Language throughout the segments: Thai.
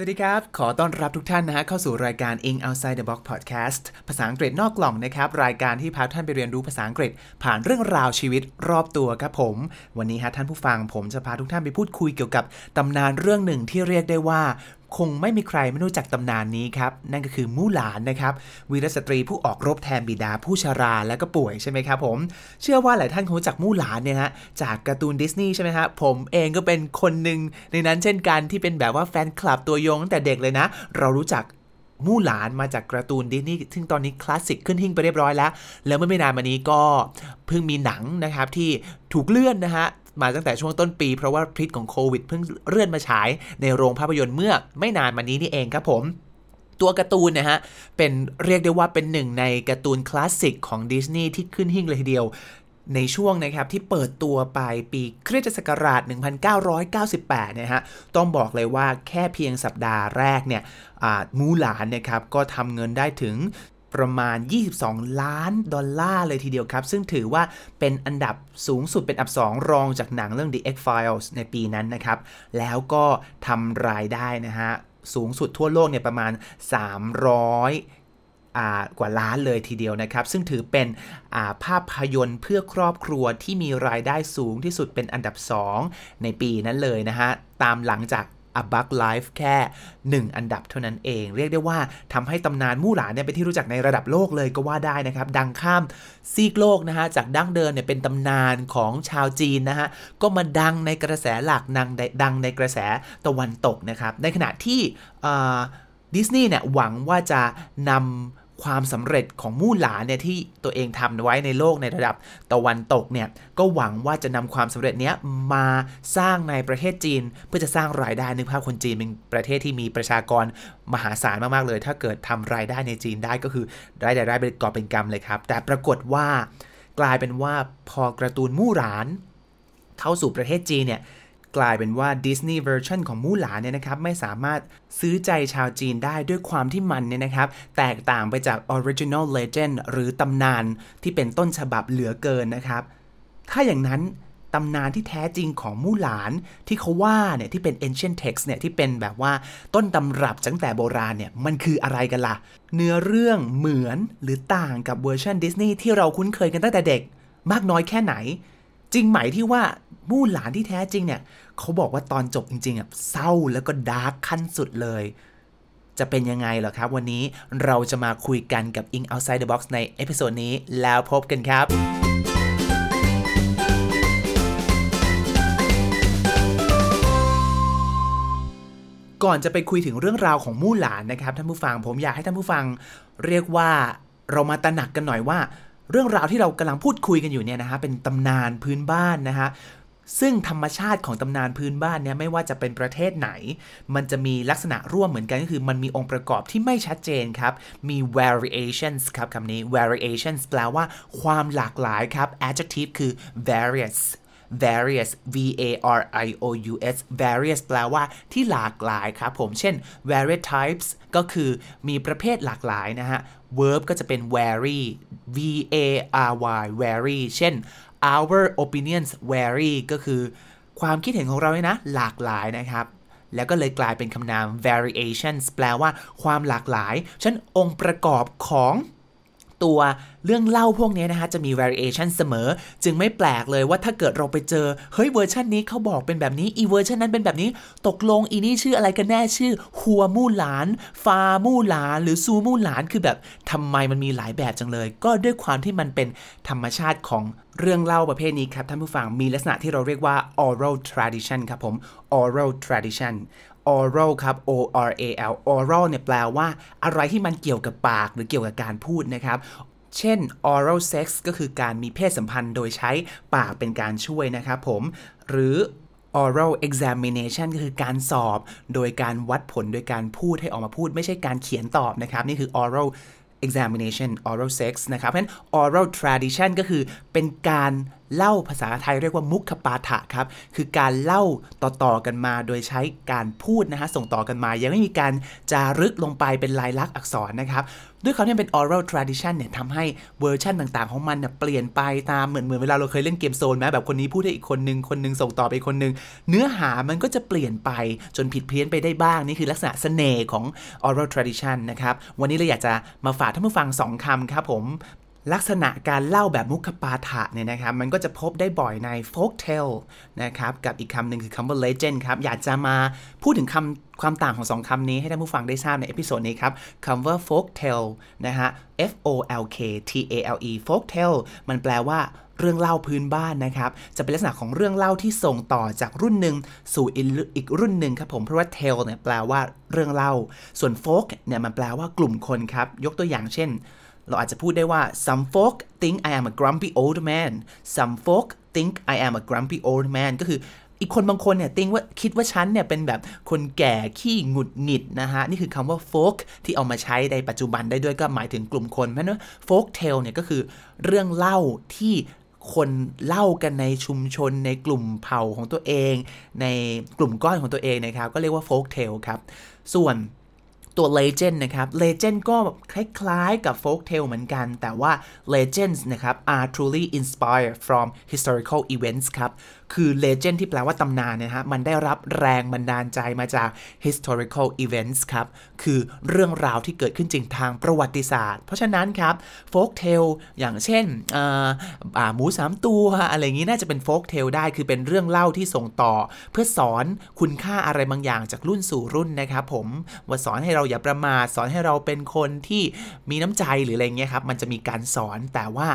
สวัสดีครับ ขอต้อนรับทุกท่านนะฮะเข้าสู่รายการ Ing Outside the Box Podcast ภาษาอังกฤษนอกกล่องนะครับ รายการที่พาท่านไปเรียนรู้ภาษาอังกฤษ ผ่านเรื่องราวชีวิตรอบตัวครับผม วันนี้ฮะท่านผู้ฟังผมจะพาทุกท่านไปพูดคุยเกี่ยวกับตำนานเรื่องหนึ่งที่เรียกได้ว่า คงไม่มีใครไม่รู้จักตำนานนี้ครับ นั่นก็คือมู่หลานนะครับ วีรสตรีผู้ออกรบแทนบิดาผู้ชาราและก็ป่วยใช่ไหมครับผม เชื่อว่าหลายท่านคงรู้จักมู่หลานเนี่ยฮะจากการ์ตูนดิสนีย์ใช่ไหมฮะผมเองก็เป็นคนหนึ่งในนั้นเช่นกันที่เป็นแบบว่าแฟนคลับตัวยงตั้งแต่เด็กเลยนะ เรารู้จักมู่หลานมาจากการ์ตูนดิสนีย์ซึ่งตอนนี้คลาสสิกขึ้นหิ้งไปเรียบร้อยแล้ว แล้วเมื่อไม่นานมานี้ก็เพิ่งมีหนังนะครับที่ถูกเลื่อนนะฮะ มาตั้งแต่ช่วงต้นปี เพราะว่าพิษของโควิดเพิ่งเลื่อนมาฉายในโรงภาพยนตร์เมื่อไม่นานมานี้นี่เองครับผมตัวการ์ตูนนะฮะ เป็นเรียกได้ว่าเป็นหนึ่งในการ์ตูนคลาสสิกของดิสนีย์ที่ขึ้นหิ้งเลยทีเดียว ในช่วงนะครับที่เปิดตัวไปปีคริสตศักราช 1998เนี่ยฮะ ต้องบอกเลยว่าแค่เพียงสัปดาห์แรกเนี่ยมูหลานนะครับก็ทำเงินได้ถึง ประมาณ 22 ล้านดอลลาร์เลยทีเดียวครับ ซึ่งถือว่าเป็นอันดับสูงสุดเป็นอันดับ 2 รองจากหนังเรื่อง The X-Files ในปีนั้นนะครับ แล้วก็ทำรายได้นะฮะ สูงสุดทั่วโลกเนี่ยประมาณ 300กว่าล้านเลยทีเดียวนะครับ ซึ่งถือเป็นภาพยนตร์เพื่อครอบครัวที่มีรายได้สูงที่สุดเป็นอันดับ 2 ในปีนั้นเลยนะฮะ ตามหลังจาก A Bug Life แค่ 1 อันดับเท่านั้นเอง เรียกได้ว่าทำให้ตำนานมู่หลานเนี่ยเป็นที่รู้จักในระดับโลกเลยก็ว่าได้นะครับ ดังข้ามซีกโลกนะฮะ จากดั้งเดิมเนี่ยเป็นตำนานของชาวจีนนะฮะ ก็มาดังในกระแสหลักนังดังในกระแสตะวันตกนะครับ ในขณะที่ดิสนีย์เนี่ยหวังว่าจะนำ ความสำเร็จของมู่หลานเนี่ยที่ตัวเองทำไว้ในโลกในระดับตะวันตกเนี่ยก็หวังว่าจะนำความสำเร็จเนี้ยมาสร้างในประเทศจีน เพื่อจะสร้างรายได้นึกภาพคนจีนเป็นประเทศที่มีประชากรมหาศาลมากๆเลย ถ้าเกิดทำรายได้ในจีนได้ก็คือรายได้ได้เป็นกอบเป็นกำเลยครับ แต่ปรากฏว่ากลายเป็นว่าพอกระตูนมู่หลาน เข้าสู่ประเทศจีนเนี่ย กลายเป็นว่าดิสนีย์เวอร์ชันของมู่หลานเนี่ยนะครับไม่สามารถซื้อใจชาวจีนได้ด้วยความที่มันเนี่ยนะครับแตกต่างไปจาก original legend หรือตำนานที่เป็นต้นฉบับเหลือเกินนะครับ ถ้าอย่างนั้นตำนานที่แท้จริงของมู่หลานที่เขาว่าเนี่ยที่เป็น ancient text เนี่ยที่เป็นแบบว่าต้นตำรับตั้งแต่โบราณเนี่ยมันคืออะไรกันล่ะ เนื้อเรื่องเหมือนหรือต่างกับเวอร์ชันดิสนีย์ที่เราคุ้นเคยกันตั้งแต่เด็ก มากน้อยแค่ไหน จริงไหมที่ว่ามู่หลานที่แท้จริงเนี่ยเขาบอกว่าตอนจบจริงๆอะเศร้าแล้วก็ดาร์กขั้นสุดเลย จะเป็นยังไงเหรอครับ วันนี้เราจะมาคุยกันกับ Ing Outside the Box ใน episode นี้แล้วพบกันครับก่อนจะไปคุยถึงเรื่องราวของมู่หลานนะครับท่านผู้ฟังผมอยากให้ท่านผู้ฟังเรียกว่าเรามาตระหนักกันหน่อยว่า เรื่องราวที่เรากำลังพูดคุยกันอยู่เนี่ยนะฮะเป็นตำนานพื้นบ้านนะฮะซึ่งธรรมชาติของตำนานพื้นบ้านเนี่ยไม่ว่าจะเป็นประเทศไหน มันจะมีลักษณะร่วมเหมือนกันก็คือ มันมีองค์ประกอบที่ไม่ชัดเจนครับ มี variations ครับคำนี้ variations แปลว่าความหลากหลายครับ adjective คือ various various v a r i o u s various แปลว่าที่หลากหลายครับผม เช่น various types ก็คือมีประเภทหลากหลายนะฮะ verb ก็จะเป็น vary v a r y vary เช่น our opinions vary ก็คือความคิดเห็นของเราเนี่ยนะ หลากหลายนะครับ แล้วก็เลยกลายเป็นคำนาม variations แปลว่าความหลากหลาย ฉันองค์ประกอบของ ตัวเรื่องเล่าพวกนี้นะฮะจะมี variation เสมอ จึงไม่แปลกเลยว่าถ้าเกิดเราไปเจอ เฮ้ยเวอร์ชันนี้เขาบอกเป็นแบบนี้ อีเวอร์ชันนั้นเป็นแบบนี้ ตกลงอีนี่ชื่ออะไรกันแน่ชื่อหัวมู่หลาน ฟามู่หลาน หรือซูมู่หลานคือแบบทำไมมันมีหลายแบบจังเลย ก็ด้วยความที่มันเป็นธรรมชาติของเรื่องเล่าประเภทนี้ครับท่านผู้ฟังมีลักษณะที่เราเรียกว่า oral tradition ครับผม oral tradition oral ครับ o r a l oral เนี่ยแปลว่าอะไรที่มันเกี่ยวกับปากหรือเกี่ยวกับการพูดนะครับเช่น oral sex ก็คือการมีเพศสัมพันธ์โดยใช้ปากเป็นการช่วยนะครับผม หรือ oral examination ก็คือการสอบ โดยการวัดผลโดยการพูดให้ออกมาพูด ไม่ใช่การเขียนตอบนะครับ นี่คือ oral examination oral sex นะครับเพราะฉะนั้น oral tradition ก็คือเป็นการเล่าภาษาไทยเรียกว่ามุขปาฐะครับ คือการเล่าต่อๆกันมาโดยใช้การพูดนะฮะส่งต่อกันมา ยังไม่มีการจารึกลงไปเป็นลายลักษณ์อักษรนะครับ ด้วยความที่เป็น oral tradition เนี่ยทำให้เวอร์ชันต่างๆ ของมันเนี่ยเปลี่ยนไปตามเหมือนเหมือนเวลาเราเคยเล่นเกมโซนไหมแบบคนนี้พูดให้อีกคนนึงคนนึงส่งต่อไปคนนึงเนื้อหามันก็จะเปลี่ยนไปจนผิดเพี้ยนไปได้บ้าง นี่คือลักษณะเสน่ห์ของ oral tradition นะครับ วันนี้เราอยากจะมาฝากท่านผู้ฟังสองคำครับผม ลักษณะการเล่าแบบมุขปาฐะเนี่ยนะครับ มันก็จะพบได้บ่อยใน folk tale นะครับ กับอีกคำหนึ่งคือคำว่า legend ครับ อยากจะมาพูดถึงคำความต่างของสองคำนี้ให้ท่านผู้ฟังได้ทราบใน episode นี้ครับคำว่า folk tale นะฮะ F O L K T A L E folk tale มันแปลว่าเรื่องเล่าพื้นบ้านนะครับ จะเป็นลักษณะของเรื่องเล่าที่ส่งต่อจากรุ่นหนึ่งสู่อีกรุ่นหนึ่งครับผมเพราะว่า tale เนี่ยแปลว่าเรื่องเล่า ส่วน folk เนี่ยมันแปลว่ากลุ่มคนครับ ยกตัวอย่างเช่น เราอาจจะพูดได้ว่า some folk think I am a grumpy old man some folk think I am a grumpy old man ก็คืออีกคนบางคนเนี่ยติงว่าคิดว่าฉันเนี่ยเป็นแบบคนแก่ขี้หงุดหงิดนะฮะ นี่คือคำว่า folk ที่เอามาใช้ในปัจจุบันได้ด้วยก็หมายถึงกลุ่มคนเพราะนั้น folk tale เนี่ยก็คือเรื่องเล่าที่คนเล่ากันในชุมชนในกลุ่มเผ่าของตัวเอง ในกลุ่มก้อนของตัวเองนะครับ ก็เรียกว่า folk tale ครับ ส่วน ตัว legend นะครับ legend ก็คล้ายๆกับ folk tale เหมือนกัน แต่ว่า legends นะครับ are truly inspired from historical events ครับ คือ legend ที่แปลว่าตำนานนะฮะ มันได้รับแรงบันดาลใจมาจาก historical events ครับ คือเรื่องราวที่เกิดขึ้นจริงทางประวัติศาสตร์ เพราะฉะนั้นครับ folk tale อย่างเช่นหมูสามตัว อะไรอย่างนี้น่าจะเป็น folk tale ได้ คือเป็นเรื่องเล่าที่ส่งต่อ เพื่อสอนคุณค่าอะไรบางอย่างจากรุ่นสู่รุ่นนะครับผมว่าสอนให้เราอย่าประมาทสอนให้เราเป็นคนที่มีน้ำใจหรืออะไรเงี้ยครับมันจะมีการสอนแต่ว่า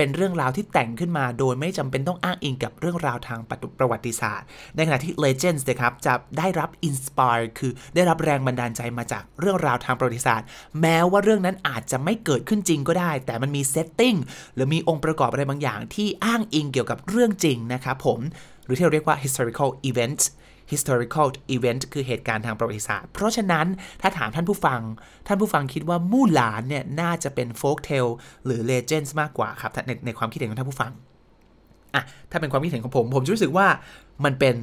เป็นเรื่องราวที่แต่งขึ้นมาโดยไม่จำเป็นต้องอ้างอิงกับเรื่องราวทางประวัติศาสตร์ ในขณะที่ Legends นะครับจะได้รับ inspire คือได้รับแรงบันดาลใจมาจากเรื่องราวทางประวัติศาสตร์ แม้ว่าเรื่องนั้นอาจจะไม่เกิดขึ้นจริงก็ได้ แต่มันมี setting หรือมีองค์ประกอบอะไรบางอย่างที่อ้างอิงเกี่ยวกับเรื่องจริงนะครับผม หรือที่เราเรียกว่า historical events historical event คือเหตุการณ์ทางประวัติศาสตร์ เพราะฉะนั้นถ้าถามท่านผู้ฟัง ท่านผู้ฟังคิดว่ามู่หลานเนี่ยน่าจะเป็น folk tale หรือ legends มากกว่าครับในในความคิดเห็นของท่านผู้ฟังอะถ้าเป็นความคิดเห็นของผม ผมรู้สึกว่ามันเป็น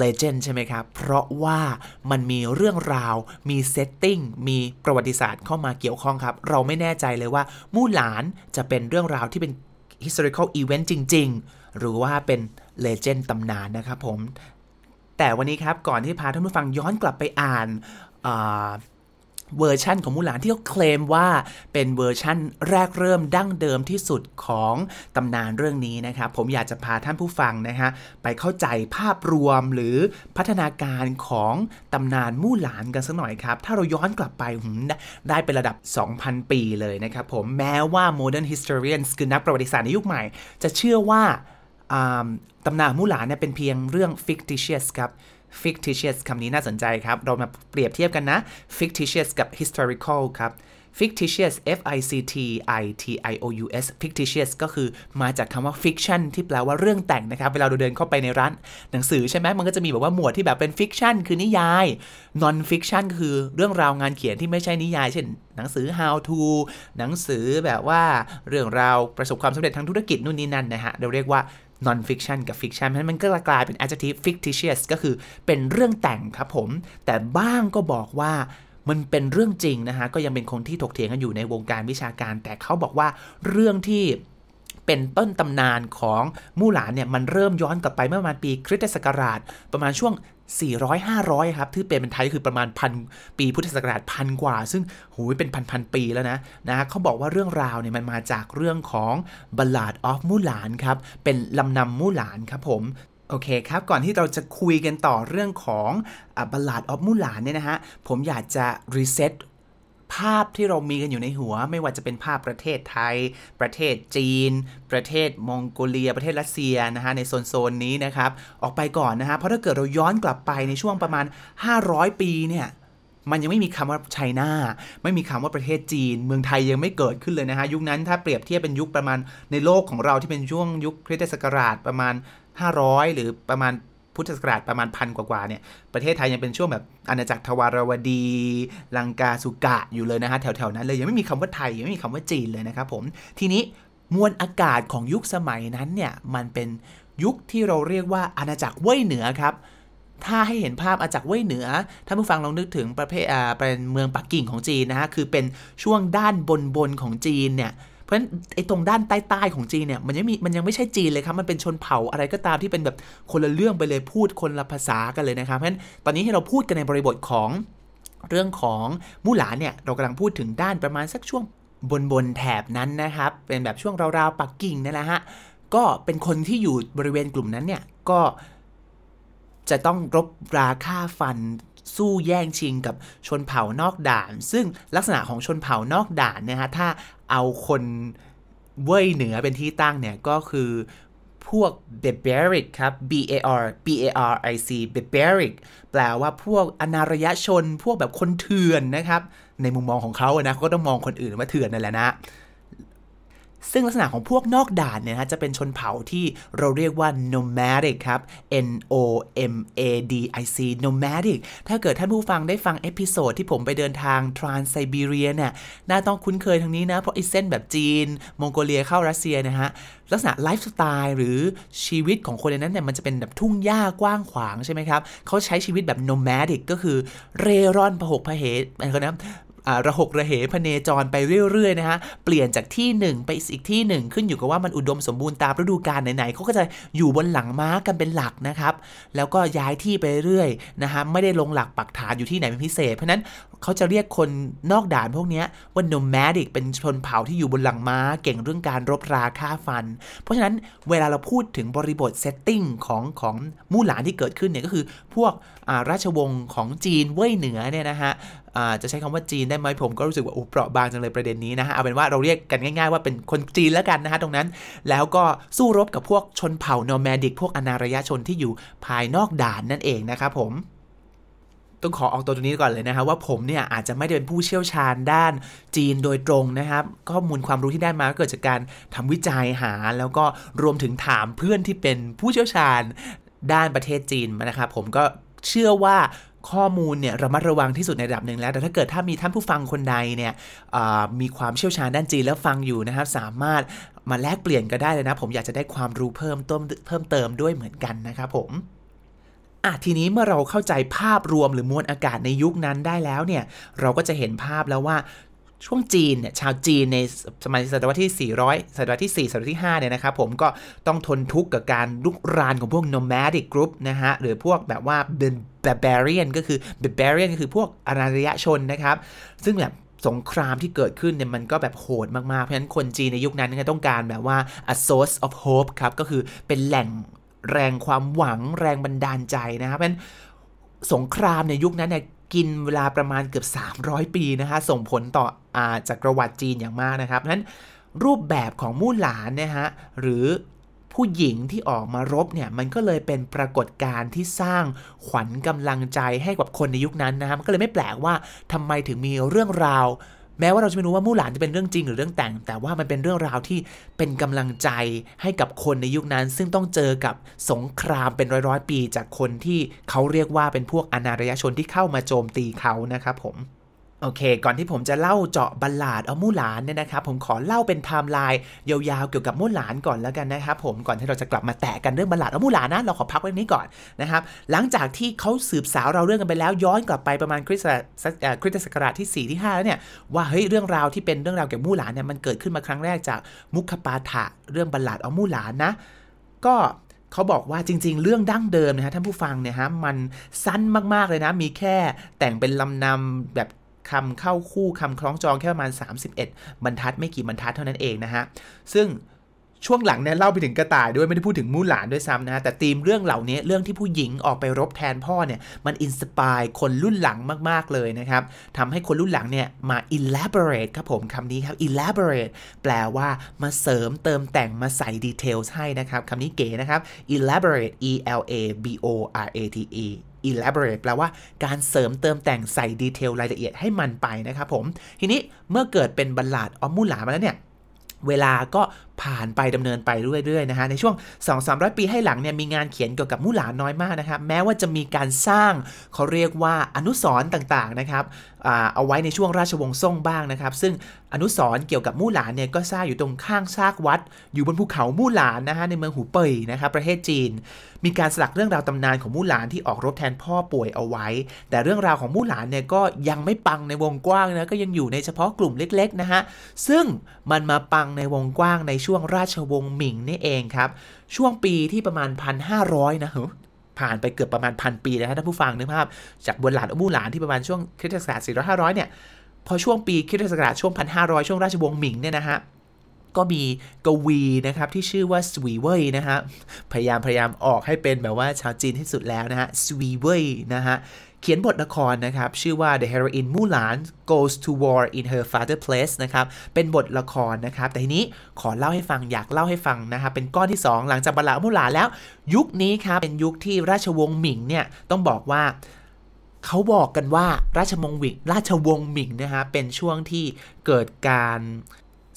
legend ใช่ไหมครับ เพราะว่ามันมีเรื่องราว มี setting มีประวัติศาสตร์เข้ามาเกี่ยวข้องครับ เราไม่แน่ใจเลยว่ามู่หลานจะเป็นเรื่องราวที่เป็น historical event จริง ๆ หรือว่าเป็น legend ตำนานนะครับผม แต่วันนี้ครับก่อนที่พาท่านผู้ฟังย้อนกลับไปอ่านเวอร์ชั่นของมูหลานที่เขาเคลมว่าเป็นเวอร์ชั่นแรกเริ่มดั้งเดิมที่สุดของตำนานเรื่องนี้นะครับ ผมอยากจะพาท่านผู้ฟังนะฮะไปเข้าใจภาพรวมหรือพัฒนาการของตำนานมู่หลานกันสักหน่อยครับ ถ้าเราย้อนกลับไปได้เป็นระดับ 2,000 ปีเลยนะครับผมแม้ว่า modern historians คือนักประวัติศาสตร์ในยุคใหม่ จะเชื่อว่า ตำนานมู่หลานเนี่ยเป็นเพียงเรื่อง fictitious ครับ fictitious คำนี้น่าสนใจครับ เรามาเปรียบเทียบกันนะ fictitious กับ historical ครับ fictitious f i c t i t i o u s fictitious ก็คือมาจากคำว่า fiction ที่แปลว่าเรื่องแต่งนะครับ เวลาเราเดินเข้าไปในร้านหนังสือใช่ไหมมันก็จะมีแบบว่าหมวดที่แบบเป็น fiction คือนิยาย non fiction ก็คือเรื่องราวงานเขียนที่ไม่ใช่นิยาย เช่น หนังสือ how to หนังสือแบบว่าเรื่องราวประสบความสำเร็จทางธุรกิจนู่นนี่นั่นนะฮะ เราเรียกว่า non fiction กับ fiction เพราะนั้นมันก็กลายเป็น adjective fictitious ก็คือเป็นเรื่องแต่งครับผม แต่บ้างก็บอกว่ามันเป็นเรื่องจริงนะฮะ ก็ยังเป็นคนที่ถกเถียงกันอยู่ในวงการวิชาการ แต่เขาบอกว่าเรื่องที่เป็นต้นตำนานของมู่หลานเนี่ย มันเริ่มย้อนกลับไปเมื่อประมาณปีคริสตศักราช ประมาณช่วง 400-500 ครับที่เป็นเป็นไทยคือประมาณพันปีพุทธศักราชพันกว่า ซึ่งโหยเป็นพันพันปีแล้วนะนะเขาบอกว่าเรื่องราวเนี่ยมันมาจากเรื่องของ Ballad of มู่หลานครับ เป็นลำนำมู่หลานครับผมโอเคครับ ก่อนที่เราจะคุยกันต่อเรื่องของ Ballad of มูหลานเนี่ยนะฮะ ผมอยากจะ reset ภาพที่เรามีกันอยู่ในหัว ไม่ว่าจะเป็นภาพประเทศไทย ประเทศจีน ประเทศมองโกเลีย ประเทศรัสเซียนะฮะใน zone zone นี้นะครับ ออกไปก่อนนะฮะเพราะถ้าเกิดเราย้อนกลับไปในช่วงประมาณ 500 ปีเนี่ยมันยังไม่มีคำว่าไชน่าไม่มีคำว่าประเทศจีน เมืองไทยยังไม่เกิดขึ้นเลยนะฮะ ยุคนั้นถ้าเปรียบเทียบเป็นยุคประมาณในโลกของเราที่เป็นช่วงยุคคริสตศักราชประมาณ 500 หรือประมาณ พุทธศักราชประมาณพันกว่าๆเนี่ยประเทศไทยยังเป็นช่วงแบบอาณาจักรทวารวดี ลังกาสุกะอยู่เลยนะฮะแถวๆนั้นเลยยังไม่มีคำว่าไทยยังไม่มีคำว่าจีนเลยนะครับผมทีนี้มวลอากาศของยุคสมัยนั้นเนี่ยมันเป็นยุคที่เราเรียกว่าอาณาจักรเว่ยเหนือครับถ้าให้เห็นภาพอาจากเว่ยเหนือท่านผู้ฟังลองนึกถึงประเภทอ่าเป็นเมืองปักกิ่งของจีนนะฮะ คือเป็นช่วงด้านบนบนของจีนเนี่ย เพราะฉะนั้นไอ้ตรงด้านใต้ๆของจีนเนี่ยมันยังมีมันยังไม่ใช่จีนเลยครับ มันเป็นชนเผ่าอะไรก็ตามที่เป็นแบบคนละเรื่องไปเลยพูดคนละภาษากันเลยนะครับเพราะฉะนั้นตอนนี้ให้เราพูดกันในบริบทของเรื่องของมู่หลานเนี่ยเรากำลังพูดถึงด้านประมาณสักช่วงบนบนแถบนั้นนะครับ เป็นแบบช่วงราวๆปักกิ่งนั่นแหละฮะก็เป็นคนที่อยู่บริเวณกลุ่มนั้นเนี่ยก็จะต้องรบราค่าฟันสู้แย่งชิงกับชนเผ่านอกด่าน ซึ่งลักษณะของชนเผ่านอกด่านนะฮะถ้า เอาคนเว่ยเหนือเป็นที่ตั้งเนี่ย ก็คือพวก barbaric ครับ B A R B A R I C barbaric แปลว่าพวกอนารยชน พวกแบบคนเถื่อนนะครับ ในมุมมองของเขาอะนะเขาก็ต้องมองคนอื่นว่าเถื่อนนั่นแหละนะ ซึ่งลักษณะของพวกนอกด่านเนี่ยนะจะเป็นชนเผ่าที่เราเรียกว่า nomadic ครับ N O M A D I C nomadic ถ้าเกิดท่านผู้ฟังได้ฟัง episode ที่ผมไปเดินทาง Trans Siberia เนี่ยน่าต้องคุ้นเคยทางนี้นะ เพราะไอ้เส้นแบบจีน มองโกเลียเข้ารัสเซียนะฮะ ลักษณะไลฟ์สไตล์หรือชีวิตของคนในนั้นเนี่ยมันจะเป็นแบบทุ่งหญ้ากว้างขวางใช่ไหมครับ เขาใช้ชีวิตแบบ nomadic ก็คือเร่ร่อนผหกผเหอะไรก็นะ ระหกระเหพเนจรไปเรื่อยๆนะฮะเปลี่ยนจากที่หนึ่งไปอีกที่หนึ่งขึ้นอยู่กับว่ามันอุดมสมบูรณ์ตามฤดูกาลไหนๆเขาก็จะอยู่บนหลังม้ากันเป็นหลักนะครับแล้วก็ย้ายที่ไปเรื่อยนะฮะไม่ได้ลงหลักปักฐานอยู่ที่ไหนเป็นพิเศษ เพราะนั้นเขาจะเรียกคนนอกด่านพวกนี้ว่า nomadic เป็นชนเผ่าที่อยู่บนหลังม้าเก่งเรื่องการรบราฆ่าฟัน เพราะฉะนั้นเวลาเราพูดถึงบริบท setting ของของมู่หลานที่เกิดขึ้นเนี่ยก็คือพวกราชวงศ์ของจีนเว่ยเหนือเนี่ยนะฮะ จะใช้คำว่าจีนได้ไหมผมก็รู้สึกว่าอุเปราะบางจังเลยประเด็นนี้นะฮะเอาเป็นว่าเราเรียกกันง่าย ๆ ว่าเป็นคนจีนแล้วกันนะฮะตรงนั้น แล้วก็สู้รบกับพวกชนเผ่า nomadic พวกอนารยชนที่อยู่ภายนอกด่านนั่นเองนะครับผมต้องขอออกตัวตรงนี้ก่อนเลยนะฮะว่าผมเนี่ยอาจจะไม่ได้เป็นผู้เชี่ยวชาญด้านจีนโดยตรงนะครับข้อมูลความรู้ที่ได้มาก็เกิดจากการทำวิจัยหา แล้วก็รวมถึงถามเพื่อนที่เป็นผู้เชี่ยวชาญด้านประเทศจีนนะครับผมก็เชื่อว่า ข้อมูลเนี่ยระมัดระวังที่สุดในระดับหนึ่งแล้ว แต่ถ้าเกิดถ้ามีท่านผู้ฟังคนใดเนี่ยมีความเชี่ยวชาญด้านจีนแล้วฟังอยู่นะครับ สามารถมาแลกเปลี่ยนก็ได้เลยนะ ผมอยากจะได้ความรู้เพิ่มต้มเพิ่มเติมด้วยเหมือนกันนะครับผมอะทีนี้เมื่อเราเข้าใจภาพรวมหรือมวลอากาศในยุคนั้นได้แล้วเนี่ย เราก็จะเห็นภาพแล้วว่าช่วงจีนเนี่ยชาวจีนในสมัยศตวรรษที่ 400 ศตวรรษที่ 4 ศตวรรษที่ 5 เนี่ยนะครับผมก็ต้องทนทุกข์กับการลุกรานของพวก nomadic group นะฮะ หรือพวกแบบว่าเบน barbarian ก็คือ barbarian ก็คือพวกอารยชนนะครับ ซึ่งแบบสงครามที่เกิดขึ้นเนี่ยมันก็แบบโหดมากๆ เพราะฉะนั้นคนจีนในยุคนั้นก็ต้องการแบบว่า a source of hope ครับ ก็คือเป็นแหล่งแรงความหวังแรงบันดาลใจนะครับเพราะฉะนั้นสงครามในยุคนั้นเนี่ยกินเวลาประมาณเกือบ 300 ปีนะคะส่งผลต่ออาจากระวัติจีนอย่างมากนะครับนั้นรูปแบบของมู่หลานนี่ยฮะหรือ ผู้หญิงที่ออกมารบเนี่ยมันก็เลยเป็นปรากฏการณ์ที่สร้างขวัญกำลังใจให้กับคนในยุคนั้นนะครับก็เลยไม่แปลกว่าทำไมถึงมีเรื่องราว แม้ว่าเราจะไม่รู้ว่ามู่หลานจะเป็นเรื่องจริงหรือเรื่องแต่ง แต่ว่ามันเป็นเรื่องราวที่เป็นกำลังใจให้กับคนในยุคนั้น ซึ่งต้องเจอกับสงครามเป็นร้อยๆปีจากคนที่เขาเรียกว่าเป็นพวกอนารยชนที่เข้ามาโจมตีเขานะครับผม โอเค ก่อนที่ผมจะเล่าเจาะ Ballad of มู่หลานเนี่ยนะครับ ผมขอเล่าเป็นไทม์ไลน์ยาวๆเกี่ยวกับมู่หลานก่อนแล้วกันนะครับผม ก่อนที่เราจะกลับมาแตะกันเรื่อง Ballad of มู่หลานนะ เราขอพักไว้นี้ก่อนนะครับ หลังจากที่เขาสืบสาวราวเรื่องกันไปแล้ว ย้อนกลับไปประมาณคริสต์คริสตศักราชที่ 4 ที่ 5 แล้วเนี่ย ว่าเฮ้ยเรื่องราวที่เป็นเรื่องราวเกี่ยวกับมู่หลานเนี่ย มันเกิดขึ้นมาครั้งแรกจากมุขปาฐะเรื่องบัลลาดเอามู่หลานนะ ก็เขาบอกว่าจริง ๆ เรื่องดั้งเดิมนะฮะท่านผู้ฟังเนี่ยฮะมันสั้นมากๆเลยนะ มีแค่แต่งเป็นลำนำแบบ คำเข้าคู่คำคล้องจองแค่ประมาณ 31 บรรทัดไม่กี่บรรทัดเท่านั้นเองนะฮะ ซึ่งช่วงหลังเนี่ยเล่าไปถึงกระต่ายด้วยไม่ได้พูดถึงมู่หลานด้วยซ้ำนะแต่ธีมเรื่องเหล่านี้เรื่องที่ผู้หญิงออกไปรบแทนพ่อเนี่ยมันอินสปายคนรุ่นหลังมากๆเลยนะครับทำให้คนรุ่นหลังเนี่ยมา elaborate ครับผมคำนี้ครับ elaborate แปลว่ามาเสริมเติมแต่งมาใส่ details ให้นะครับคำนี้เก๋นะครับ elaborate e l a b o r a t e elaborate แปลว่าการเสริมเติมแต่งใส่ดีเทลรายละเอียดให้มันไปนะครับผม ทีนี้เมื่อเกิดเป็นบัลลาดออมมูหลามาแล้วเนี่ยเวลาก็ผ่านไปดำเนินไปเรื่อยๆนะฮะในช่วง 2-300 ปีให้หลังเนี่ยมีงานเขียนเกี่ยวกับมู่หลานน้อยมากนะครับแม้ว่าจะมีการสร้างเขาเรียกว่าอนุสรณ์ต่างๆนะครับ เอาไว้ในช่วงราชวงศ์ซ่งบ้างนะครับ ซึ่งอนุสรเกี่ยวกับมู่หลานเนี่ยก็สร้างอยู่ตรงข้างซากวัด อยู่บนภูเขามู่หลานนะฮะในเมืองหูเป่ยนะครับประเทศจีน มีการสลักเรื่องราวตำนานของมู่หลานที่ออกรบแทนพ่อป่วยเอาไว้ แต่เรื่องราวของมู่หลานเนี่ยก็ยังไม่ปังในวงกว้างนะก็ยังอยู่ในเฉพาะกลุ่มเล็กๆนะฮะซึ่งมันมาปังในวงกว้างในช่วงราชวงศ์หมิงนี่เองครับช่วงปีที่ประมาณ 1,500นะ ผ่านไปเกือบประมาณพันปีแล้วท่านผู้ฟังนึกภาพ จากบนหลานอมู่หลานที่ประมาณช่วงคริสตศักราช400 500 เนี่ย พอช่วงปีคริสตศักราชช่วง 1,500 ช่วงราชวงศ์หมิงเนี่ยนะฮะก็มีกวีนะครับที่ชื่อว่าสวีเว่ยนะฮะพยายามพยายามออกให้เป็นแบบว่าชาวจีนที่สุดแล้วนะฮะสวีเว่ยนะฮะ เขียนบทละครนะครับ ชื่อว่า The Heroine Mulan Goes to War in Her Father Place นะครับ เป็นบทละครนะครับ แต่ทีนี้ขอเล่าให้ฟังอยากเล่าให้ฟังนะครับ เป็นก้อนที่ 2 หลังจากบัลลังก์มูหลานแล้ว ยุคนี้ครับ เป็นยุคที่ราชวงศ์หมิงเนี่ยต้องบอกว่าเขาบอกกันว่าราชวงศ์หมิงราชวงศ์หมิงนะฮะเป็นช่วงที่เกิดการ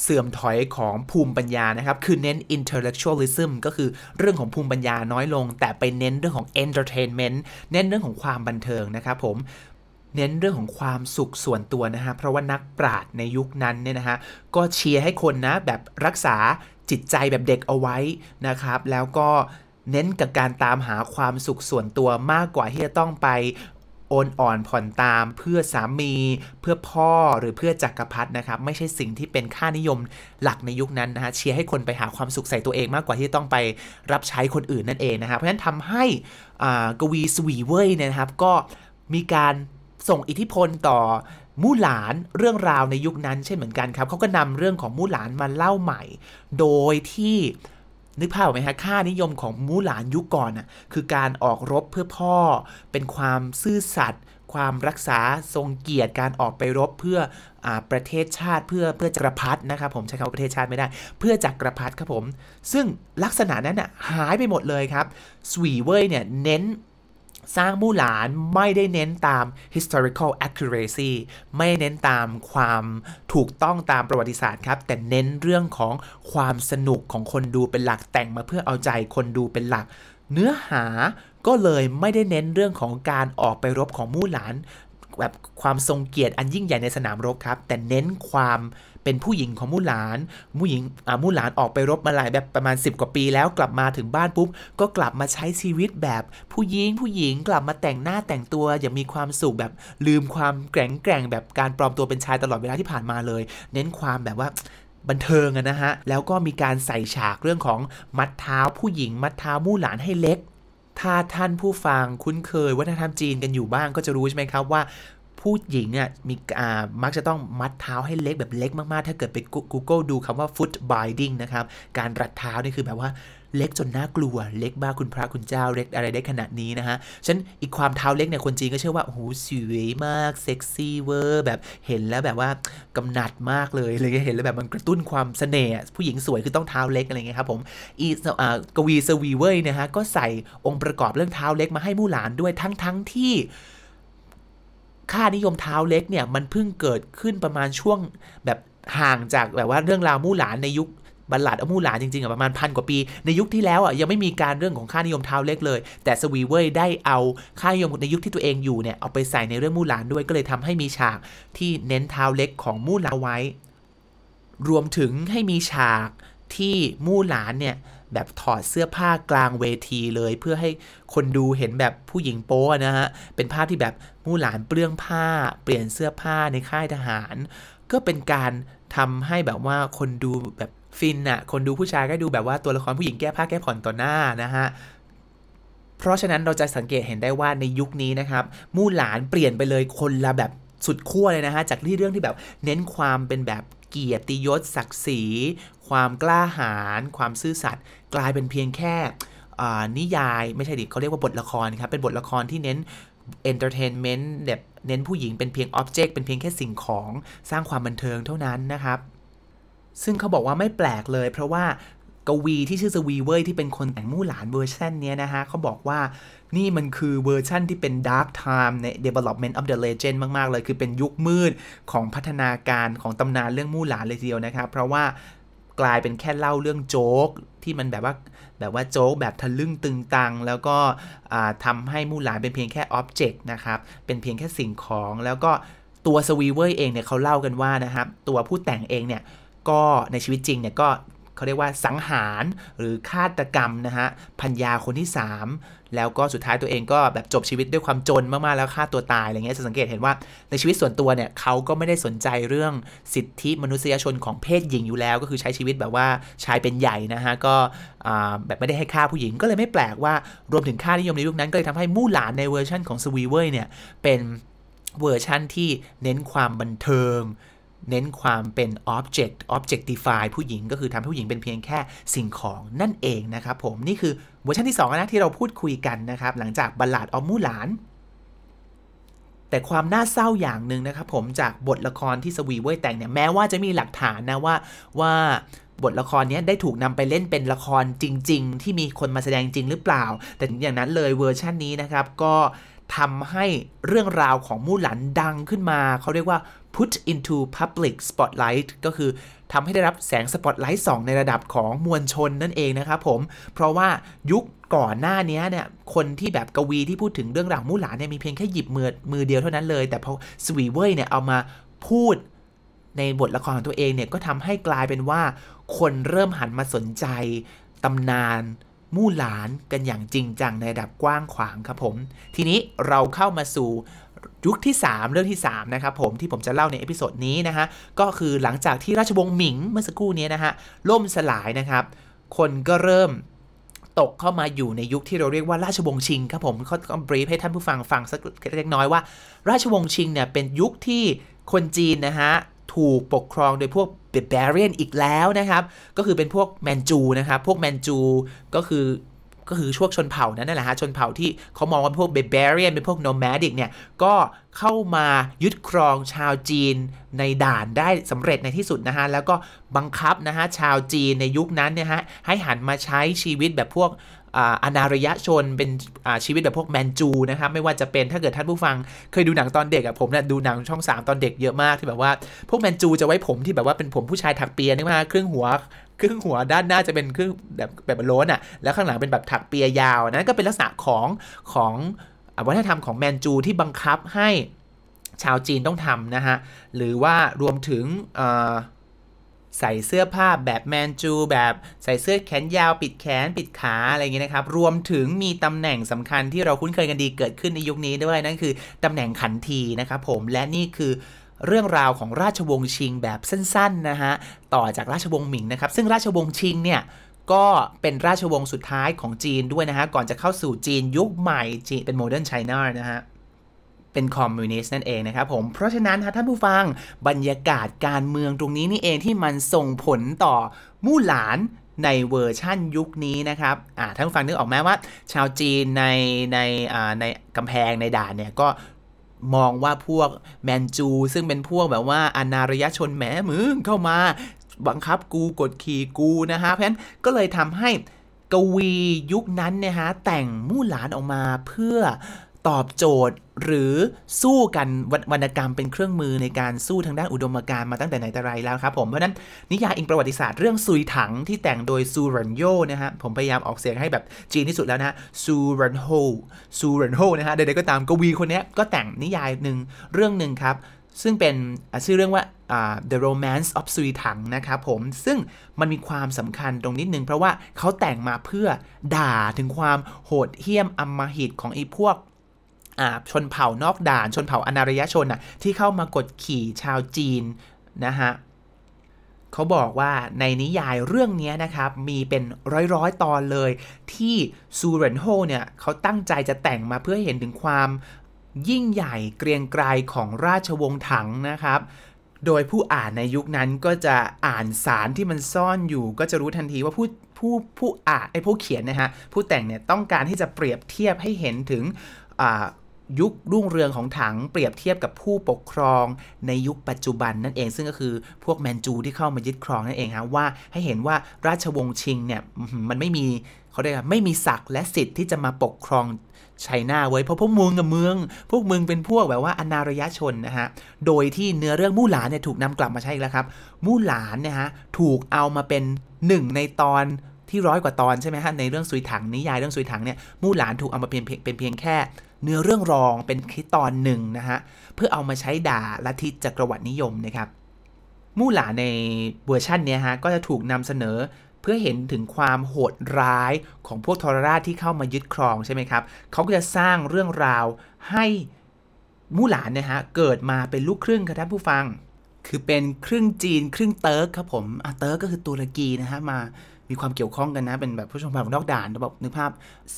เสื่อมถอยของภูมิปัญญานะครับ คือเน้น intellectualism ก็คือเรื่องของภูมิปัญญาน้อยลง แต่ไปเน้นเรื่องของ entertainment เน้นเรื่องของความบันเทิงนะครับผมเน้นเรื่องของความสุขส่วนตัวนะฮะ เพราะว่านักปราชญ์ในยุคนั้นเนี่ยนะฮะ ก็เชียร์ให้คนนะแบบรักษาจิตใจแบบเด็กเอาไว้นะครับ แล้วก็เน้นกับการตามหาความสุขส่วนตัวมากกว่าที่จะต้องไป โอนอ่อนผ่อนตามเพื่อสามี เพื่อพ่อหรือเพื่อจักรพรรดินะครับ ไม่ใช่สิ่งที่เป็นค่านิยมหลักในยุคนั้นนะฮะเชียร์ให้คนไปหาความสุขใส่ตัวเองมากกว่าที่ต้องไปรับใช้คนอื่นนั่นเองนะครับเพราะฉะนั้นทำให้กวีสวีเว่ยเนี่ยนะครับ ก็มีการส่งอิทธิพลต่อมู่หลานเรื่องราวในยุคนั้นเช่นเหมือนกันครับเขาก็นำเรื่องของมู่หลานมาเล่าใหม่ โดยที่ นึกภาพไหมฮะค่านิยมของมูหลานยุคก่อนน่ะคือการออกรบเพื่อพ่อ เป็นความซื่อสัตย์ความรักษาทรงเกียรติการออกไปรบเพื่ออประเทศชาติเพื่อเพื่อจักรพรรดินะครับผมใช้คำว่าประเทศชาติไม่ได้ เพื่อจักรพรรดิครับผม ซึ่งลักษณะนั้นน่ะหายไปหมดเลยครับสวีเว่ยเนี่ยเน้น สร้างมู่หลานไม่ได้เน้นตาม historical accuracy ไม่เน้นตามความถูกต้องตามประวัติศาสตร์ครับ แต่เน้นเรื่องของความสนุกของคนดูเป็นหลักแต่งมาเพื่อเอาใจคนดูเป็นหลัก เนื้อหาก็เลยไม่ได้เน้นเรื่องของการออกไปรบของมู่หลาน แบบความทรงเกียรติอันยิ่งใหญ่ในสนามรบครับ แต่เน้นความ เป็นผู้หญิงของมู่หลานมู่หญิงอ่ามู่หลานออกไปรบมาหลายแบบประมาณ 10 กว่าปีแล้วกลับมาถึงบ้านปุ๊บก็กลับมาใช้ชีวิตแบบผู้หญิงผู้หญิงกลับมาแต่งหน้าแต่งตัวอย่างมีความสุขแบบลืมความแกร่งแกร่งแบบการปลอมตัวเป็นชายตลอดเวลาที่ผ่านมาเลย เน้นความแบบว่าบันเทิงนะฮะ แล้วก็มีการใส่ฉากเรื่องของมัดเท้าผู้หญิง มัดเท้ามู่หลานให้เล็ก ถ้าท่านผู้ฟังคุ้นเคยวัฒนธรรมจีนกันอยู่บ้างก็จะรู้ใช่ไหมครับว่า ผู้หญิงเนี่ยมีอ่ามักจะต้องมัดเท้าให้เล็กแบบเล็กมากๆ ถ้าเกิดไป Google ดูคำว่า foot binding นะครับ การรัดเท้านี่คือแบบว่าเล็กจนน่ากลัว เล็กมากคุณพระคุณเจ้า เล็กอะไรได้ขนาดนี้นะฮะ ฉันอีกความเท้าเล็กเนี่ยคนจีนก็เชื่อว่า โอ้โหสวยมาก เซ็กซี่เวอร์ แบบเห็นแล้วแบบว่ากำหนัดมากเลยเลยเห็นแล้วแบบมันกระตุ้นความเสน่ห์ ผู้หญิงสวยคือต้องเท้าเล็กอะไรเงี้ยครับผม อีกวีสวีเว่ยนะฮะ ก็ใส่องค์ประกอบเรื่องเท้าเล็กมาให้มู่หลานด้วยทั้งทั้งที่ ค่านิยมเท้าเล็กเนี่ยมันเพิ่งเกิดขึ้นประมาณช่วงแบบห่างจากแบบว่าเรื่องราวมู่หลานในยุคบัลลัดอมู่หลานจริงๆอะประมาณพันกว่าปี ในยุคที่แล้วอะยังไม่มีการเรื่องของค่านิยมเท้าเล็กเลย แต่สวีเว่ยได้เอาค่านิยมในยุคที่ตัวเองอยู่เนี่ยเอาไปใส่ในเรื่องมู่หลานด้วยก็เลยทำให้มีฉากที่เน้นเท้าเล็กของมู่หลานไว้ รวมถึงให้มีฉากที่มู่หลานเนี่ย แบบถอดเสื้อผ้ากลางเวทีเลย เพื่อให้คนดูเห็นแบบผู้หญิงโป๊นะฮะ เป็นภาพที่แบบมู่หลานเปลื้องผ้า เปลี่ยนเสื้อผ้าในค่ายทหาร ก็เป็นการทำให้แบบว่าคนดูแบบฟินอะคนดูผู้ชายก็ดูแบบว่าตัวละครผู้หญิงแก้ผ้าแก้ผ่อนต่อหน้านะฮะเพราะฉะนั้นเราจะสังเกตเห็นได้ว่าในยุคนี้นะครับ มู่หลานเปลี่ยนไปเลยคนละแบบสุดขั้วเลยนะฮะ จากที่เรื่องที่แบบเน้นความเป็นแบบเกียรติยศศักดิ์ศรี ความกล้าหาญความซื่อสัตย์กลายเป็นเพียงแค่นิยายไม่ใช่ดิเขาเรียกว่าบทละครครับ เป็นบทละครที่เน้น entertainment แบบเน้นผู้หญิงเป็นเพียง object เป็นเพียงแค่สิ่งของสร้างความบันเทิงเท่านั้นนะครับ ซึ่งเขาบอกว่าไม่แปลกเลย เพราะว่ากวีที่ชื่อสวีเว่ยที่เป็นคนแต่งมู่หลานเวอร์ชันนี้นะฮะเขาบอกว่านี่มันคือเวอร์ชั่นที่เป็น dark time ใน development of the legend มาก ๆ เลย คือเป็นยุคมืดของพัฒนาการของตำนานเรื่องมู่หลานเลยทีเดียวนะครับ เพราะว่า กลายเป็นแค่เล่าเรื่องโจ๊กที่มันแบบว่าแบบว่าโจ๊กแบบทะลึ่งตึงตัง แล้วก็ทำให้มู่หลานเป็นเพียงแค่ object นะครับ เป็นเพียงแค่สิ่งของ แล้วก็ตัวสวีเว่ยเองเนี่ยเขาเล่ากันว่านะครับ ตัวผู้แต่งเองเนี่ยก็ในชีวิตจริงเนี่ยก็ เขาเรียกว่าสังหารหรือฆาตกรรมนะฮะภรรยาคนที่ 3 แล้วก็สุดท้ายตัวเองก็แบบจบชีวิตด้วยความจนมากๆแล้วฆ่าตัวตายอะไรเงี้ยจะสังเกตเห็นว่าในชีวิตส่วนตัวเนี่ยเขาก็ไม่ได้สนใจเรื่องสิทธิมนุษยชนของเพศหญิงอยู่แล้ว ก็คือใช้ชีวิตแบบว่าชายเป็นใหญ่นะฮะก็แบบไม่ได้ให้ฆ่าผู้หญิงก็เลยไม่แปลกว่ารวมถึงค่านิยมในยุคนั้นก็เลยทำให้มู่หลานในเวอร์ชันของสวีเว่ยเนี่ยเป็นเวอร์ชั่นที่เน้นความบันเทิง เน้นความเป็น object objectify ผู้หญิงก็คือทำให้ผู้หญิงเป็นเพียงแค่สิ่งของนั่นเองนะครับผมนี่คือเวอร์ชันที่2นะที่เราพูดคุยกันนะครับ หลังจาก Ballad of มูหลาน แต่ความน่าเศร้าอย่างหนึ่งนะครับผมจากบทละครที่สวีเว่ยแต่งเนี่ยแม้ว่าจะมีหลักฐานนะว่าว่าบทละครนี้ได้ถูกนำไปเล่นเป็นละครจริง ๆ ที่มีคนมาแสดงจริงหรือเปล่า แต่ถึงอย่างนั้นเลยเวอร์ชันนี้นะครับก็ทำให้เรื่องราวของมู่หลานดังขึ้นมา เขาเรียกว่า put into public spotlight ก็คือทำให้ได้รับแสงสปอตไลท์ส่องในระดับของมวลชนนั่นเองนะครับผม เพราะว่ายุคก่อนหน้านี้เนี่ย คนที่แบบกวีที่พูดถึงเรื่องราวมู่หลานเนี่ยมีเพียงแค่หยิบมือมือเดียวเท่านั้นเลย แต่พอสวีเว่ยเนี่ยเอามาพูดในบทละครของตัวเองเนี่ยก็ทำให้กลายเป็นว่า คนเริ่มหันมาสนใจตำนานมู่หลานกันอย่างจริงจังในระดับกว้างขวางครับผม ทีนี้เราเข้ามาสู่ ยุคที่ 3 เรื่องที่ 3 นะครับผมที่ผมจะเล่าใน episode นี้นะฮะก็คือหลังจากที่ราชวงศ์หมิงเมื่อสักครู่นี้นะฮะล่มสลายนะครับ คนก็เริ่มตกเข้ามาอยู่ในยุคที่เราเรียกว่าราชวงศ์ชิงครับผมเขาก็ brief ให้ท่านผู้ฟังฟังสักเล็กน้อยว่า ราชวงศ์ชิงเนี่ยเป็นยุคที่คนจีนนะฮะถูกปกครองโดยพวก barbarian อีกแล้วนะครับ ก็คือเป็นพวกแมนจูนะครับ พวกแมนจูก็คือ ก็คือช่วงชนเผ่านั้นนั่นแหละฮะชนเผ่าที่เขามองว่าพวก barbarian เป็นพวก nomadic เนี่ยก็เข้ามายึดครองชาวจีนในด่านได้สำเร็จในที่สุดนะฮะแล้วก็บังคับนะฮะชาวจีนในยุคนั้นเนี่ยฮะให้หันมาใช้ชีวิตแบบพวกอนารยชนเป็นชีวิตแบบพวกแมนจูนะครับไม่ว่าจะเป็นถ้าเกิดท่านผู้ฟังเคยดูหนังตอนเด็กอะผมเนี่ยดูหนังช่อง 3 ตอนเด็กเยอะมากที่แบบว่า พวกแมนจูจะไว้ผมที่แบบว่าเป็นผมผู้ชายถักเปียนี่มาครึ่งหัว ครึ่งหัวด้านหน้าจะเป็นครึ่งแบบแบบโล้นอะแล้วข้างหลังเป็นแบบถักเปียยาวนั้นก็เป็นลักษณะของของวัฒนธรรมของแมนจูที่บังคับให้ชาวจีนต้องทำนะฮะ หรือว่ารวมถึงใส่เสื้อผ้าแบบแมนจู แบบใส่เสื้อแขนยาวปิดแขนปิดขาอะไรอย่างเงี้ยนะครับ รวมถึงมีตำแหน่งสำคัญที่เราคุ้นเคยกันดีเกิดขึ้นในยุคนี้ด้วยนั่นคือตำแหน่งขันทีนะครับผมและนี่คือ เรื่องราวของราชวงศ์ชิงแบบสั้นๆนะฮะต่อจากราชวงศ์หมิงนะครับซึ่งราชวงศ์ชิงเนี่ยก็เป็นราชวงศ์สุดท้ายของจีนด้วยนะฮะก่อนจะเข้าสู่จีนยุคใหม่จีนเป็น modern China นะฮะเป็นคอมมิวนิสต์นั่นเองนะครับผม เพราะฉะนั้นท่านผู้ฟังบรรยากาศการเมืองตรงนี้นี่เองที่มันส่งผลต่อมู่หลานในเวอร์ชั่นยุคนี้นะครับท่านผู้ฟังนึกออกไหมว่า ชาวจีนในในอ่าในกำแพงในด่านเนี่ยก็ มองว่าพวกแมนจู ซึ่งเป็นพวกแบบว่าอนารยชนแหมมึงเข้ามา บังคับกูกดขี่กูนะฮะ เพราะฉะนั้นก็เลยทำให้กวียุคนั้นเนี่ยฮะแต่งมู่หลานออกมาเพื่อ ตอบโจทย์ หรือสู้กันวรรณกรรมเป็นเครื่องมือในการสู้ทางด้านอุดมการณ์มาตั้งแต่ไหนแต่ไรแล้วครับผมเพราะนั้นนิยายอิงประวัติศาสตร์เรื่องซุยถังที่แต่งโดยซูรันโยนะฮะผมพยายามออกเสียงให้แบบจีนที่สุดแล้วนะซูรันโฮซูรันโฮนะฮะใดๆก็ตามกวีคนนี้ก็แต่งนิยายหนึ่งเรื่องหนึ่งครับซึ่งเป็นชื่อเรื่องว่า uh, The Romance of Sui Tang นะครับผม ซึ่งมันมีความสำคัญตรงนิดนึง เพราะว่าเขาแต่งมาเพื่อด่าถึงความโหดเหี้ยมอำมหิตของไอ้พวก ชนเผ่านอกด่าน ชนเผ่าอนารยชนอะที่เข้ามากดขี่ชาวจีนนะฮะเขาบอกว่าในนิยายเรื่องนี้นะครับ มีเป็นร้อยๆ ตอนเลย ที่ซูเรนโฮเนี่ยเขาตั้งใจจะแต่งมาเพื่อเห็นถึงความยิ่งใหญ่เกรียงไกรของราชวงศ์ถังนะครับ โดยผู้อ่านในยุคนั้นก็จะอ่านสารที่มันซ่อนอยู่ ก็จะรู้ทันทีว่าผู้ผู้ผู้อ่านไอ้ผู้เขียนนะฮะผู้แต่งเนี่ยต้องการที่จะเปรียบเทียบให้เห็นถึง ยุครุ่งเรืองของถังเปรียบเทียบกับผู้ปกครองในยุคปัจจุบันนั่นเอง ซึ่งก็คือพวกแมนจูที่เข้ามายึดครองนั่นเองฮะว่าให้เห็นว่าราชวงศ์ชิงเนี่ยมันไม่มีเขาเรียกไม่มีศักดิ์และสิทธิ์ที่จะมาปกครองไชน่าไว้เพราะพวกมึงกับเมือง พวกมึงเป็นพวกแบบว่าอนารยชนนะฮะ โดยที่เนื้อเรื่องมู่หลานเนี่ยถูกนำกลับมาใช้อีกแล้วครับ มู่หลานเนี่ยฮะถูกเอามาเป็นหนึ่งในตอนที่ร้อยกว่าตอนใช่ไหมฮะในเรื่องซุยถังนิยายเรื่องซุยถังเนี่ยมู่หลานถูกเอามาเป็นเป็นเพียงแค่ เนื้อเรื่องรองเป็นแค่ตอนหนึ่งนะฮะ เพื่อเอามาใช้ด่าลัทธิจักรวรรดินิยมนะครับ มู่หลานในเวอร์ชันนี้ฮะ ก็จะถูกนำเสนอเพื่อเห็นถึงความโหดร้ายของพวกทรราชที่เข้ามายึดครองใช่ไหมครับ เขาก็จะสร้างเรื่องราวให้มู่หลานเนี่ยฮะ เกิดมาเป็นลูกครึ่งครับท่านผู้ฟัง คือเป็นครึ่งจีนครึ่งเติร์กครับผมอะเติร์กก็คือตุรกีนะฮะมา มีความเกี่ยวข้องกันนะ เป็นแบบผู้ชมภาพนอกด่านแบบนึกภาพ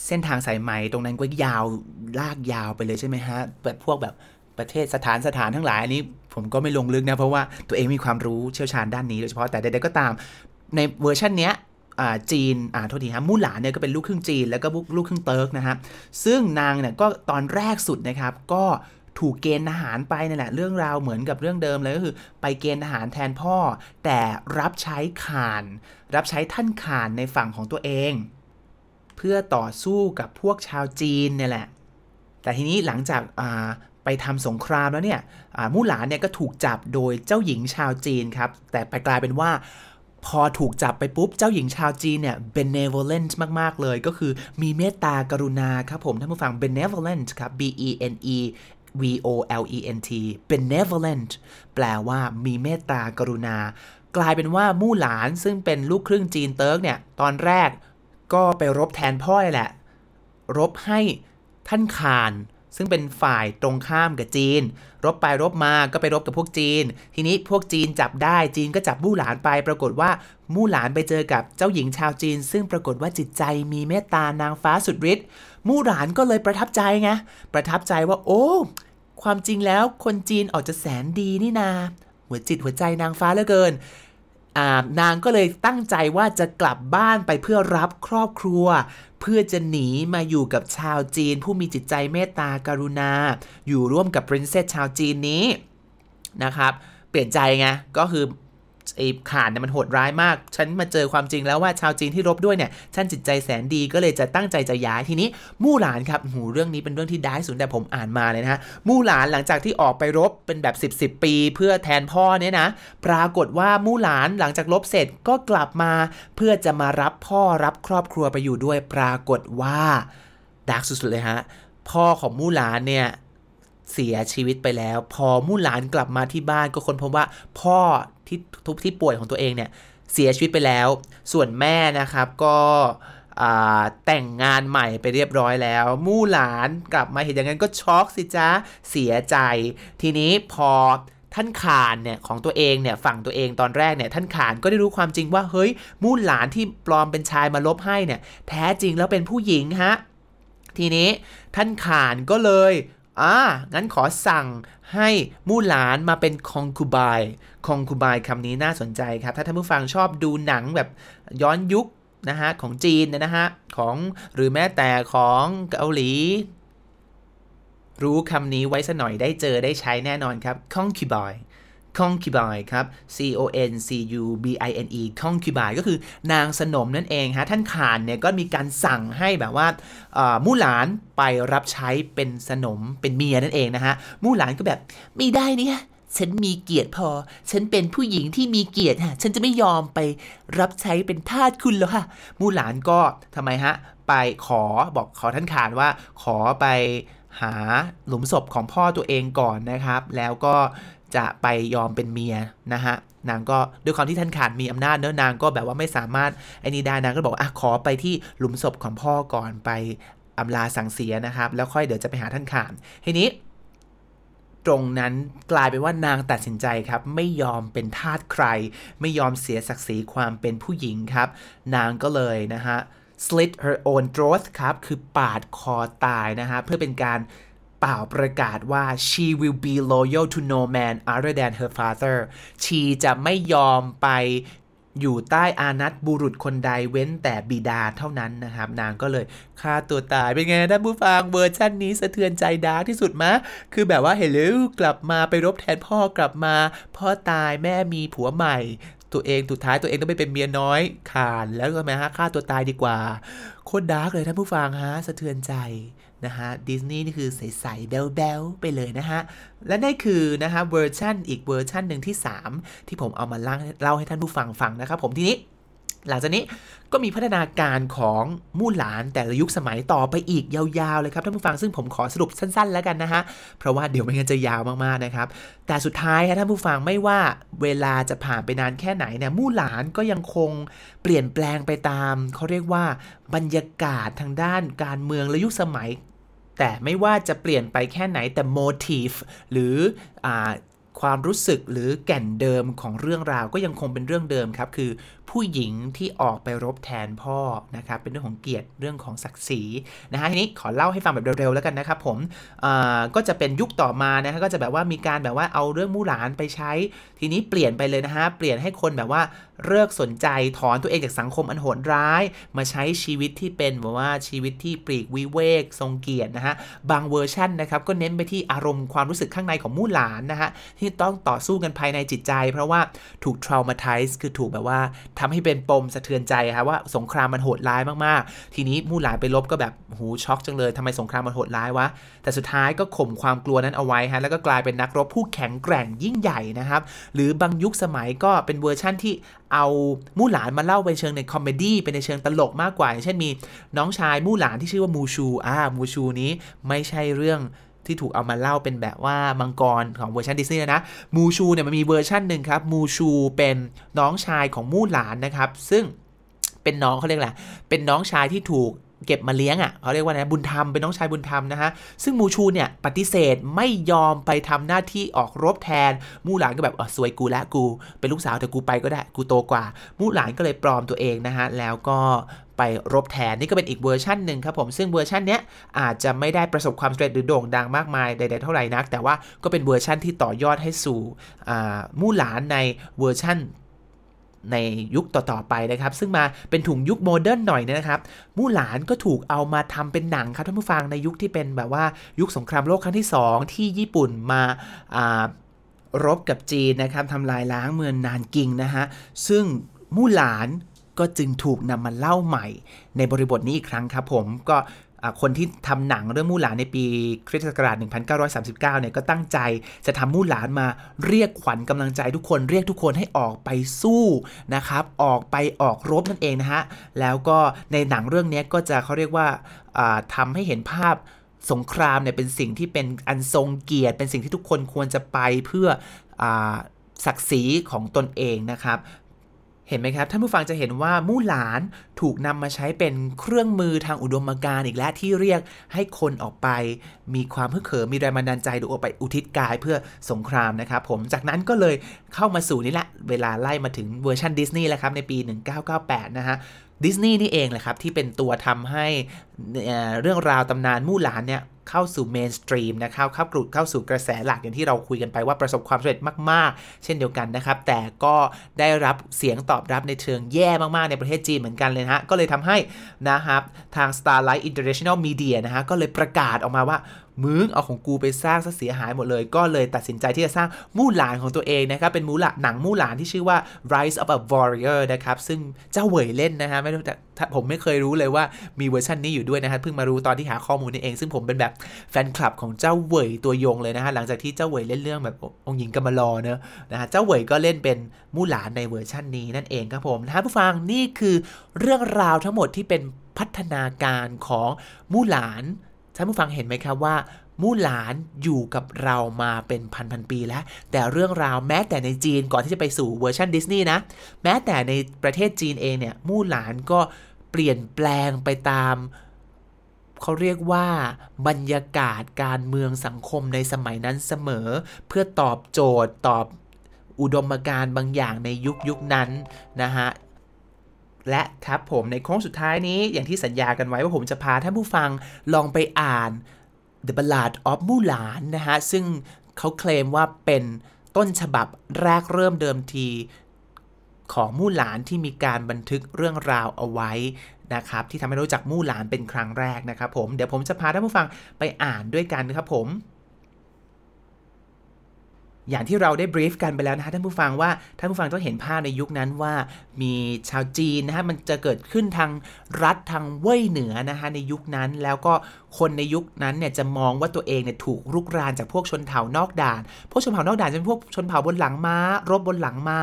เส้นทางสายไหมตรงนั้นก็ยาวลากยาวไปเลยใช่ไหมฮะแบบพวกแบบประเทศสถานสถานทั้งหลายอันนี้ ผมก็ไม่ลงลึกนะ เพราะว่าตัวเองมีความรู้เชี่ยวชาญด้านนี้โดยเฉพาะแต่ใดๆก็ตามในเวอร์ชันเนี้ยจีนอ่าโทษทีฮะมู่หลานเนี่ยก็เป็นลูกครึ่งจีน แล้วก็ลูกครึ่งเติร์กนะฮะซึ่งนางเนี่ยก็ตอนแรกสุดนะครับก็ ถูกเกณฑ์ทหารไปนั่นแหละเรื่องราวเหมือนกับเรื่องเดิมเลยก็คือ ไปเกณฑ์ทหารแทนพ่อ แต่รับใช้ข่าน รับใช้ท่านข่านในฝั่งของตัวเอง เพื่อต่อสู้กับพวกชาวจีนเนี่ยแหละ แต่ทีนี้หลังจากไปทำสงครามแล้วเนี่ยมู่หลานเนี่ยก็ถูกจับโดยเจ้าหญิงชาวจีนครับ แต่ไปกลายเป็นว่า พอถูกจับไปปุ๊บ เจ้าหญิงชาวจีนเนี่ย benevolent มาก ๆ เลย ก็คือมีเมตตากรุณาครับผม ท่านผู้ฟัง benevolent ครับ b e n e v o l e n t benevolent แปลว่ามีเมตตากรุณา กลายเป็นว่ามู่หลานซึ่งเป็นลูกครึ่งจีนเติร์กเนี่ย ตอนแรกก็ไปรบแทนพ่อแหละ รบให้ท่านขาน ซึ่งเป็นฝ่ายตรงข้ามกับจีน รบไปรบมาก็ไปรบกับพวกจีน ทีนี้พวกจีนจับได้จีนก็จับมู่หลานไป ปรากฏว่ามู่หลานไปเจอกับเจ้าหญิงชาวจีน ซึ่งปรากฏว่าจิตใจมีเมตตานางฟ้าสุดฤทธิ์ มู่หลานก็เลยประทับใจไงประทับใจว่าโอ้ ความจริงแล้วคนจีนออกจะแสนดีนี่นา หัวจิตหัวใจนางฟ้าเหลือเกินนางก็เลยตั้งใจว่าจะกลับบ้านไปเพื่อรับครอบครัว เพื่อจะหนีมาอยู่กับชาวจีน ผู้มีจิตใจเมตตากรุณา อยู่ร่วมกับปรินเซสชาวจีนนี้นะครับ เปลี่ยนใจไงก็คือ ไอ้ข่านเนี่ยมันโหดร้ายมาก ฉันมาเจอความจริงแล้วว่าชาวจีนที่รบด้วยเนี่ยท่านจิตใจแสนดีก็เลยจะตั้งใจจะย้ายทีนี้มู่หลานครับหูเรื่องนี้เป็นเรื่องที่ได้สุดแต่ผมอ่านมาเลยนะฮะมู่หลานหลังจากที่ออกไปรบเป็นแบบ 10บสปี เพื่อแทนพ่อเนี่ยนะ ปรากฏว่ามู่หลานหลังจากรบเสร็จก็กลับมาเพื่อจะมารับพ่อรับครอบครัวไปอยู่ด้วยปรากฏว่าดาร์กสุดๆเลยฮะพ่อของมู่หลานเนี่ย เสียชีวิตไปแล้ว พอมู่หลานกลับมาที่บ้านก็ค้นพบว่าพ่อที่ทุกที่ป่วยของตัวเองเนี่ยเสียชีวิตไปแล้ว ส่วนแม่นะครับก็แต่งงานใหม่ไปเรียบร้อยแล้ว มู่หลานกลับมาเห็นอย่างนั้นก็ช็อกสิจ้าเสียใจ ทีนี้พอท่านขานเนี่ยของตัวเองเนี่ยฝั่งตัวเองตอนแรกเนี่ยท่านขานก็ได้รู้ความจริงว่าเฮ้ยมู่หลานที่ปลอมเป็นชายมาลบให้เนี่ยแท้จริงแล้วเป็นผู้หญิงฮะทีนี้ท่านขานก็เลย อ่า งั้นขอสั่งให้มู่หลานมาเป็นคองคูบาย คองคูบายคำนี้น่าสนใจครับ ถ้าท่านผู้ฟังชอบดูหนังแบบย้อนยุคนะฮะของจีนนะฮะของหรือแม้แต่ของเกาหลี รู้คำนี้ไว้สัหน่อยได้เจอได้ใช้แน่นอนครับคองคูบาย concubine ครับ c o n c u b i n e concubine ก็คือนางสนมนั่นเองฮะท่านขานเนี่ยก็มีการสั่งให้แบบว่ามู่หลานไปรับใช้เป็นสนมเป็นเมียนั่นเองนะฮะมู่หลานก็แบบไม่ได้เนี่ยฉันมีเกียรติพอ ฉันเป็นผู้หญิงที่มีเกียรติฮะ ฉันจะไม่ยอมไปรับใช้เป็นทาสคุณหรอกค่ะ มู่หลานก็ทำไมฮะ ไปขอบอกขอท่านขานว่า ขอไปหาหลุมศพของพ่อตัวเองก่อนนะครับ แล้วก็ จะไปยอมเป็นเมียนะฮะนางก็ด้วยความที่ท่านขาดมีอำนาจเนื้อนางก็แบบว่าไม่สามารถไอ้นี่ได้นางก็บอกอะขอไปที่หลุมศพของพ่อก่อนไปอำลาสังเสียนะครับ แล้วค่อยเดี๋ยวจะไปหาท่านขานทีนี้ ตรงนั้นกลายเป็นว่านางตัดสินใจครับ ไม่ยอมเป็นทาสใคร ไม่ยอมเสียศักดิ์ศรีความเป็นผู้หญิงครับ นางก็เลยนะฮะ slit her own throat ครับ คือปาดคอตายนะฮะ เพื่อเป็นการ ป่าวประกาศว่า she will be loyal to no man other than her father she จะไม่ยอมไปอยู่ใต้อาณัติบุรุษคนใดเว้นแต่บิดาเท่านั้นนะครับ นางก็เลยฆ่าตัวตายเป็นไงท่านผู้ฟังเวอร์ชันนี้สะเทือนใจดาร์กที่สุดมะ คือแบบว่าเห็นเลกลับมาไปรบแทนพ่อกลับมา พ่อตายแม่มีผัวใหม่ ตัวเองสุดท้ายตัวเองต้องไปเป็นเมียน้อยข่านแล้วก็มาฮะฆ่าตัวตายดีกว่าโคตรดาร์กเลยท่านผู้ฟังฮะสะเทือนใจนะฮะดิสนีย์นี่คือใสๆแบ๊วๆไปเลยนะฮะ และนี่คือนะฮะเวอร์ชันอีกเวอร์ชันหนึ่งที่ 3 ที่ผมเอามาเล่าให้ท่านผู้ฟังฟังนะครับผมทีนี้ หลังจากนี้ก็มีพัฒนาการของมู่หลานแต่ละยุคสมัยต่อไปอีกยาวๆเลยครับท่านผู้ฟังซึ่งผมขอสรุปสั้นๆ แล้วกันนะฮะ เพราะว่าเดี๋ยวไม่งั้นจะยาวมากๆนะครับ แต่สุดท้ายท่านผู้ฟังไม่ว่าเวลาจะผ่านไปนานแค่ไหนเนี่ยมู่หลานก็ยังคงเปลี่ยนแปลงไปตามเขาเรียกว่าบรรยากาศทางด้านการเมืองและยุคสมัย แต่ไม่ว่าจะเปลี่ยนไปแค่ไหนแต่ motif หรืออความรู้สึกหรือแก่นเดิมของเรื่องราวก็ยังคงเป็นเรื่องเดิมครับ คือ ผู้หญิงที่ออกไปรบแทนพ่อนะครับเป็นเรื่องของเกียรติเรื่องของศักดิ์ศรีนะฮะทีนี้ขอเล่าให้ฟังแบบเร็วๆแล้วกันนะครับผมก็จะเป็นยุคต่อมานะฮะก็จะแบบว่ามีการแบบว่าเอาเรื่องมู่หลานไปใช้ ทีนี้เปลี่ยนไปเลยนะฮะเปลี่ยนให้คนแบบว่าเลิกสนใจถอนตัวเองจากสังคมอันโหดร้าย มาใช้ชีวิตที่เป็นแบบว่าชีวิตที่ปลีกวิเวกทรงเกียรตินะฮะบางเวอร์ชันนะครับก็เน้นไปที่อารมณ์ความรู้สึกข้างในของมู่หลานนะฮะที่ต้องต่อสู้กันภายในจิตใจ เพราะว่าถูก traumatize คือถูกแบบว่าทำให้เป็นปมสะเทือนใจครับว่าสงครามมันโหดร้ายมากๆ ทีนี้มู่หลานไปรบก็แบบหูยช็อกจังเลยทำไมสงครามมันโหดร้ายวะ แต่สุดท้ายก็ข่มความกลัวนั้นเอาไว้ฮะแล้วก็กลายเป็นนักรบผู้แข็งแกร่งยิ่งใหญ่นะครับ หรือบางยุคสมัยก็เป็นเวอร์ชั่นที่เอามู่หลานมาเล่าไปเชิงใน comedy เป็นในเชิงตลกมากกว่าอย่างเช่นมีน้องชายมู่หลานที่ชื่อว่ามูชูอ่ามูชูนี้ไม่ใช่เรื่อง ที่ถูกเอามาเล่าเป็นแบบว่ามังกรของเวอร์ชันดิสนีย์นะมูชูเนี่ยมันมีเวอร์ชันหนึ่งครับมูชูเป็นน้องชายของมู่หลานนะครับ ซึ่งเป็นน้องเขาเรียกแหละเป็นน้องชายที่ถูกเก็บมาเลี้ยงอะ่ะเขาเรียกว่านะบุญธรรมเป็นน้องชายบุญธรรมนะฮะซึ่งมูชูเนี่ยปฏิเสธไม่ยอมไปทำหน้าที่ออกรบแทนมู่หลานก็แบบอ๋อซวยกูละกู เป็นลูกสาวแต่กูไปก็ได้กูโตกว่า มู่หลานก็เลยปลอมตัวเองนะฮะแล้วก็ ไปรบแทนนี่ก็เป็นอีกเวอร์ชันหนึ่งครับผมซึ่งเวอร์ชันเนี้ยอาจจะไม่ได้ประสบความสำเร็จหรือโด่งดังมากมายใดๆเท่าไหร่นัก แต่ว่าก็เป็นเวอร์ชันที่ต่อยอดให้สู่มู่หลานในเวอร์ชันในยุคต่อๆไปนะครับ ซึ่งมาเป็นถึงยุค modern หน่อยนะครับมู่หลานก็ถูกเอามาทำเป็นหนังครับท่านผู้ฟังในยุคที่เป็นแบบว่ายุคสงครามโลกครั้งที่ 2 ที่ญี่ปุ่นมารบกับจีนนะครับทำลายล้างเมืองนานกิงนะฮะซึ่งมู่หลาน ก็จึงถูกนำมาเล่าใหม่ ในบริบทนี้อีกครั้งครับผมก็คนที่ทำหนังเรื่องมู่หลานในปีคริสตศักราช 1939 เนี่ยก็ตั้งใจจะทำมู่หลานมาเรียกขวัญกำลังใจทุกคนเรียกทุกคนให้ออกไปสู้นะครับ ออกไปออกรบนั่นเองนะฮะ แล้วก็ในหนังเรื่องนี้ก็จะเขาเรียกว่าทำให้เห็นภาพสงครามเนี่ยเป็นสิ่งที่เป็นอันทรงเกียรติ เป็นสิ่งที่ทุกคนควรจะไปเพื่ออศักดิ์ศรีของตนเองนะครับ เห็นไหมครับท่านผู้ฟังจะเห็นว่ามู่หลานถูกนำมาใช้เป็นเครื่องมือทางอุดมการณ์อีกแล้วที่เรียกให้คนออกไป มีความฮึกเหิมมีแรงบันดาลใจหรือออกไปอุทิศกายเพื่อสงครามนะครับผมจากนั้นก็เลยเข้ามาสู่นี่แหละ เวลาไล่มาถึงเวอร์ชันดิสนีย์แล้วครับในปี 1998 นะฮะ ดิสนีย์นี่เองแหละครับที่เป็นตัวทำให้เรื่องราวตำนานมู่หลานเนี่ยเข้าสู่ mainstream นะครับเข้ากรุดเข้าสู่กระแสหลักอย่างที่เราคุยกันไปว่าประสบความสำเร็จมาก ๆ เช่นเดียวกันนะครับ แต่ก็ได้รับเสียงตอบรับในเชิงแย่มาก ๆ ในประเทศจีนเหมือนกันเลยนะฮะ ก็เลยทำให้นะครับทาง Starlight International Media นะฮะก็เลยประกาศออกมาว่า มึงเอาของกูไปสร้างซะเสียหายหมดเลย ก็เลยตัดสินใจที่จะสร้างมู่หลานของตัวเองนะครับ เป็นมู่หลานหนังมู่หลานที่ชื่อว่า Rise of a Warrior นะครับ ซึ่งเจ้าเหวยเล่นนะฮะไม่รู้แต่ผมไม่เคยรู้เลยว่ามีเวอร์ชันนี้อยู่ด้วยนะฮะเพิ่งมารู้ตอนที่หาข้อมูลนี่เอง ซึ่งผมเป็นแบบแฟนคลับของเจ้าเหวยตัวยงเลยนะฮะหลังจากที่เจ้าเหวยเล่นเรื่องแบบองค์หญิงกำมะลอเนอะนะฮะจ้าวเหว่ยก็เล่นเป็นมู่หลานในเวอร์ชันนี้นั่นเองครับผมนะฮะผู้ฟังนี่คือเรื่องราวทั้งหมดที่เป็นพัฒนาการของมู่หลาน ท่านผู้ฟังเห็นไหมครับว่ามู่หลานอยู่กับเรามาเป็นพันพันปีแล้ว แต่เรื่องราวแม้แต่ในจีนก่อนที่จะไปสู่เวอร์ชันดิสนีย์นะ แม้แต่ในประเทศจีนเองเนี่ยมู่หลานก็เปลี่ยนแปลงไปตามเขาเรียกว่าบรรยากาศการเมืองสังคมในสมัยนั้นเสมอ เพื่อตอบโจทย์ตอบอุดมการณ์บางอย่างในยุคยุคนั้นนะฮะ และครับผมในโค้งสุดท้ายนี้อย่างที่สัญญากันไว้ว่าผมจะพาท่านผู้ฟังลองไปอ่าน The Ballad of Mulan นะฮะ ซึ่งเขาเคลมว่าเป็นต้นฉบับแรกเริ่มเดิมทีของมู่หลานที่มีการบันทึกเรื่องราวเอาไว้นะครับ ที่ทำให้รู้จักมู่หลานเป็นครั้งแรกนะครับผม เดี๋ยวผมจะพาท่านผู้ฟังไปอ่านด้วยกันนะครับผม อย่างที่เราได้บรีฟกันไปแล้วนะฮะท่านผู้ฟังว่าท่านผู้ฟังต้องเห็นภาพในยุคนั้นว่ามีชาวจีนนะฮะมันจะเกิดขึ้นทางรัฐทางเว่ยเหนือนะฮะในยุคนั้นแล้วก็คนในยุคนั้นเนี่ยจะมองว่าตัวเองเนี่ยถูกรุกรานจากพวกชนเผ่านอกด่าน พวกชนเผ่านอกด่านจะเป็นพวกชนเผ่าบนหลังม้า รบบนหลังม้า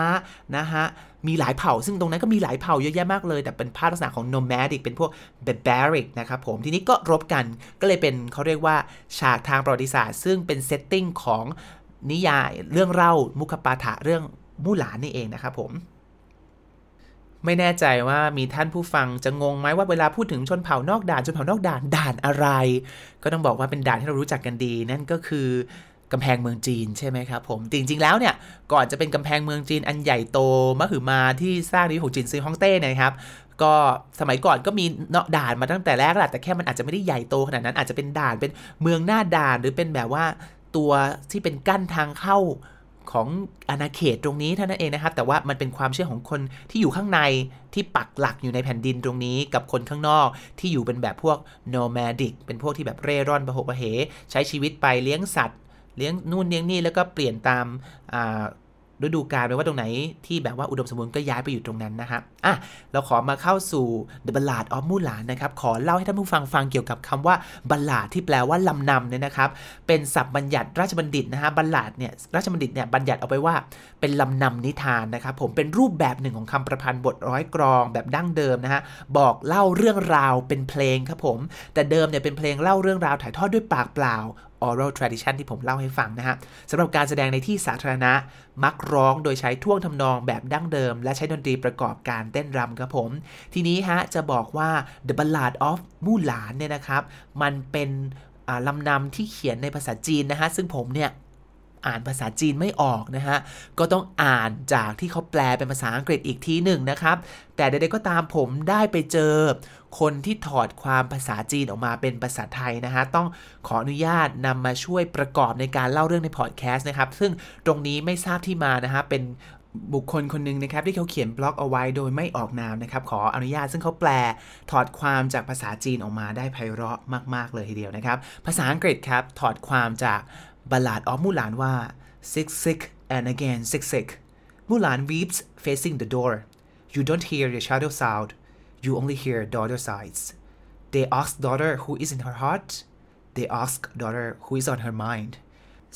นะฮะมีหลายเผ่า ซึ่งตรงนั้นก็มีหลายเผ่าเยอะแยะมากเลย แต่เป็นภาพลักษณะของ nomadic เป็นพวก barbaric นะครับผม ทีนี้ก็รบกันก็เลยเป็นเขาเรียกว่าฉากทางประวัติศาสตร์ ซึ่งเป็นเซตติ้งของ นิยายเรื่องเล่ามุขปาฐะเรื่องมู่หลานนี่เองนะครับผมไม่แน่ใจว่ามีท่านผู้ฟังจะงงไหมว่าเวลาพูดถึงชนเผ่านอกด่านชนเผ่านอกด่านด่านอะไร ก็ต้องบอกว่าเป็นด่านที่เรารู้จักกันดี นั่นก็คือกำแพงเมืองจีนใช่ไหมครับผมจริงๆแล้วเนี่ยก่อนจะเป็นกำแพงเมืองจีนอันใหญ่โตมหึมาที่สร้างในของจีนซีฮ่องเต้นะครับก็สมัยก่อนก็มีเนาะด่านมาตั้งแต่แรกแหละแต่แค่มันอาจจะไม่ได้ใหญ่โตขนาดนั้นอาจจะเป็นด่านเป็นเมืองหน้าด่านหรือเป็นแบบว่า ตัวที่เป็นกั้นทางเข้าของอาณาเขตตรงนี้เท่านั้นเองนะครับ แต่ว่ามันเป็นความเชื่อของคนที่อยู่ข้างในที่ปักหลักอยู่ในแผ่นดินตรงนี้ กับคนข้างนอกที่อยู่เป็นแบบพวก nomadic เป็นพวกที่แบบเร่ร่อนประหกประเห ใช้ชีวิตไปเลี้ยงสัตว์ เลี้ยงนู่นเลี้ยงนี่แล้วก็เปลี่ยนตาม ฤดูกาลไปว่าตรงไหนที่แบบว่าอุดมสมบูรณ์ก็ย้ายไปอยู่ตรงนั้นนะครับอะเราขอมาเข้าสู่ The Ballad of Mulan นะครับ ขอเล่าให้ท่านผู้ฟังฟังเกี่ยวกับคำว่าบัลลาดที่แปลว่าลำนำเนี่ยนะครับ เป็นศัพท์บัญญัติราชบัณฑิตนะฮะบัลลาดเนี่ยราชบัณฑิตเนี่ยบัญญัติเอาไปว่าเป็นลำนำนิทานนะครับผมเป็นรูปแบบหนึ่งของคำประพันธ์บทร้อยกรองแบบดั้งเดิมนะฮะบอกเล่าเรื่องราวเป็นเพลงครับผม แต่เดิมเนี่ยเป็นเพลงเล่าเรื่องราวถ่ายทอดด้วยปากเปล่า oral tradition ที่ผมเล่าให้ฟังนะฮะสำหรับการแสดงในที่สาธารณะมักร้องโดยใช้ท่วงทำนองแบบดั้งเดิม และใช้ดนตรีประกอบการเต้นรำครับผม ทีนี้ฮะจะบอกว่า The Ballad of มู่หลานเนี่ยนะครับ มันเป็นลำนำที่เขียนในภาษาจีนนะฮะ ซึ่งผมเนี่ย อ่านภาษาจีนไม่ออกนะฮะ ก็ต้องอ่านจากที่เขาแปลเป็นภาษาอังกฤษอีกทีหนึ่งนะครับ แต่ใดๆก็ตามผมได้ไปเจอ คนที่ถอดความภาษาจีนออกมาเป็นภาษาไทยนะฮะ ต้องขออนุญาตนำมาช่วยประกอบในการเล่าเรื่องในพอดแคสต์นะครับ ซึ่งตรงนี้ไม่ทราบที่มานะฮะ เป็นบุคคลคนหนึ่งนะครับที่เขาเขียนบล็อกเอาไว้โดยไม่ออกนามนะครับขออนุญาตซึ่งเขาแปลถอดความจากภาษาจีนออกมาได้ไพเราะมาก ๆ เลยทีเดียวนะครับ ภาษาอังกฤษครับถอดความจาก บัลลาดออฟมูหลานว่า sick sick and again sick sick Mulan weeps facing the door you don't hear the shadow sound you only hear daughter sighs they ask daughter who is in her heart they ask daughter who is on her mind